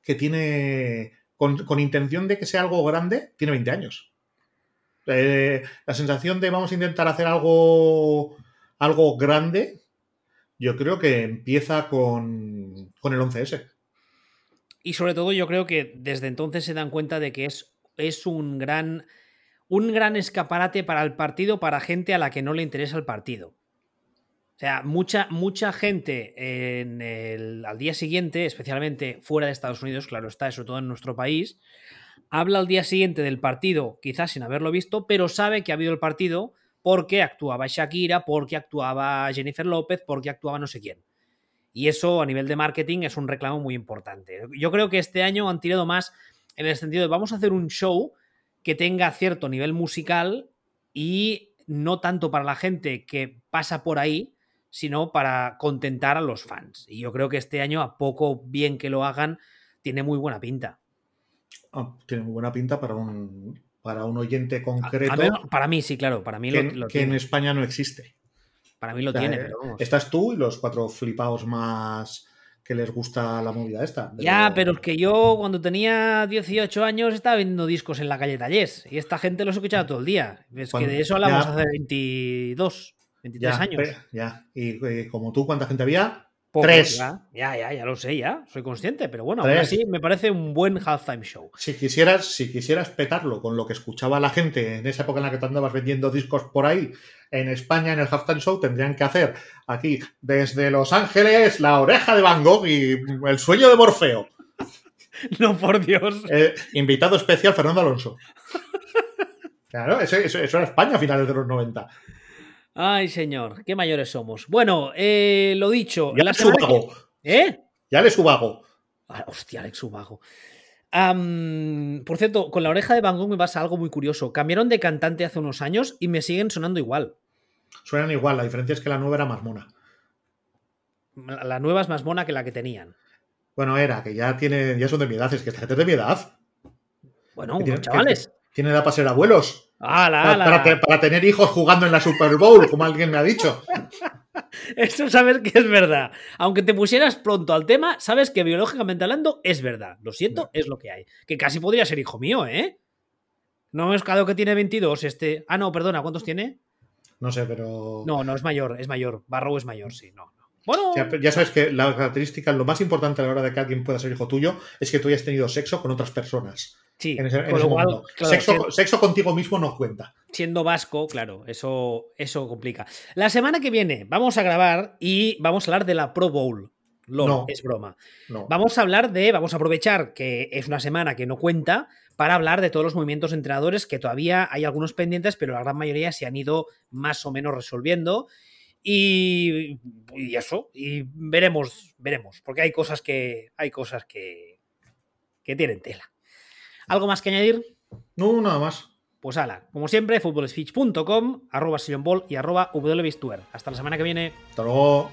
que tiene, con, intención de que sea algo grande, tiene 20 años. Eh, la sensación de vamos a intentar hacer algo, algo grande, yo creo que empieza con, con el 11S. Y sobre todo yo creo que desde entonces se dan cuenta de que es, es un gran un gran escaparate para el partido para gente a la que no le interesa el partido. O sea, mucha, mucha gente al día siguiente, especialmente fuera de Estados Unidos, claro está, sobre todo en nuestro país, habla al día siguiente del partido, quizás sin haberlo visto, pero sabe que ha habido el partido porque actuaba Shakira, porque actuaba Jennifer López, porque actuaba no sé quién. Y eso a nivel de marketing es un reclamo muy importante. Yo creo que este año han tirado más en el sentido de vamos a hacer un show que tenga cierto nivel musical y no tanto para la gente que pasa por ahí, sino para contentar a los fans. Y yo creo que este año, a poco bien que lo hagan, tiene muy buena pinta. Ah, tiene muy buena pinta para un, para un oyente concreto. para mí, sí, claro. Para mí que, lo, que en España no existe. Para mí lo tiene, eh, Estás tú y los cuatro flipados más que les gusta la movida esta. Ya, pero es que yo cuando tenía 18 años estaba viendo discos en la calle Tallés y esta gente los escuchaba todo el día. Es que de eso hablamos hace 22, 23 años. ya, y, y como tú, ¿cuánta gente había? Tres. Ya, ya, ya, lo sé, ya. Soy consciente, pero bueno, aún así me parece un buen halftime show. Si quisieras, si quisieras petarlo con lo que escuchaba la gente en esa época en la que tú andabas vendiendo discos por ahí, en España, en el halftime show, tendrían que hacer aquí, desde Los Ángeles, la oreja de Van Gogh y el sueño de Morfeo. No, por Dios. Eh, invitado especial, Fernando Alonso. Claro, eso, eso, eso era España a finales de los 90. Ay, señor, qué mayores somos. Bueno, eh, lo dicho. Ya le subago. ¿Eh? Ya le subago. Ah, hostia, Alex Subago. por cierto, con la oreja de Van Gogh me pasa algo muy curioso. Cambiaron de cantante hace unos años y me siguen sonando igual. Suenan igual, la diferencia es que la nueva era más mona. La nueva es más mona que la que tenían. Bueno, era, que ya tiene, ya son de mi edad, es que esta gente es de mi edad. Bueno, chavales. Tiene edad para ser abuelos. Para, para, tener hijos jugando en la Super Bowl, como alguien me ha dicho. Eso sabes que es verdad. Aunque te pusieras pronto al tema, sabes que biológicamente hablando es verdad. Lo siento, es lo que hay. Que casi podría ser hijo mío, ¿eh? No me he escado que tiene 22 este. Ah, no, perdona, ¿cuántos tiene? No sé, pero. No, no, es mayor, es mayor. Barrow es mayor, sí, no. Bueno. Ya, sabes que la característica, lo más importante a la hora de que alguien pueda ser hijo tuyo, es que tú hayas tenido sexo con otras personas. Sí, sexo, contigo mismo no cuenta. Siendo vasco, claro, eso, eso complica. La semana que viene vamos a grabar y vamos a hablar de la Pro Bowl. no, es broma. Vamos a hablar de, vamos a aprovechar que es una semana que no cuenta para hablar de todos los movimientos entrenadores que todavía hay algunos pendientes, pero la gran mayoría se han ido más o menos resolviendo. Y, y eso, y veremos, veremos, porque hay cosas que hay cosas que, que tienen tela. ¿Algo más que añadir? No, nada más. Pues ala, como siempre, futbolspeech.com, arroba y arroba Hasta la semana que viene. Hasta luego.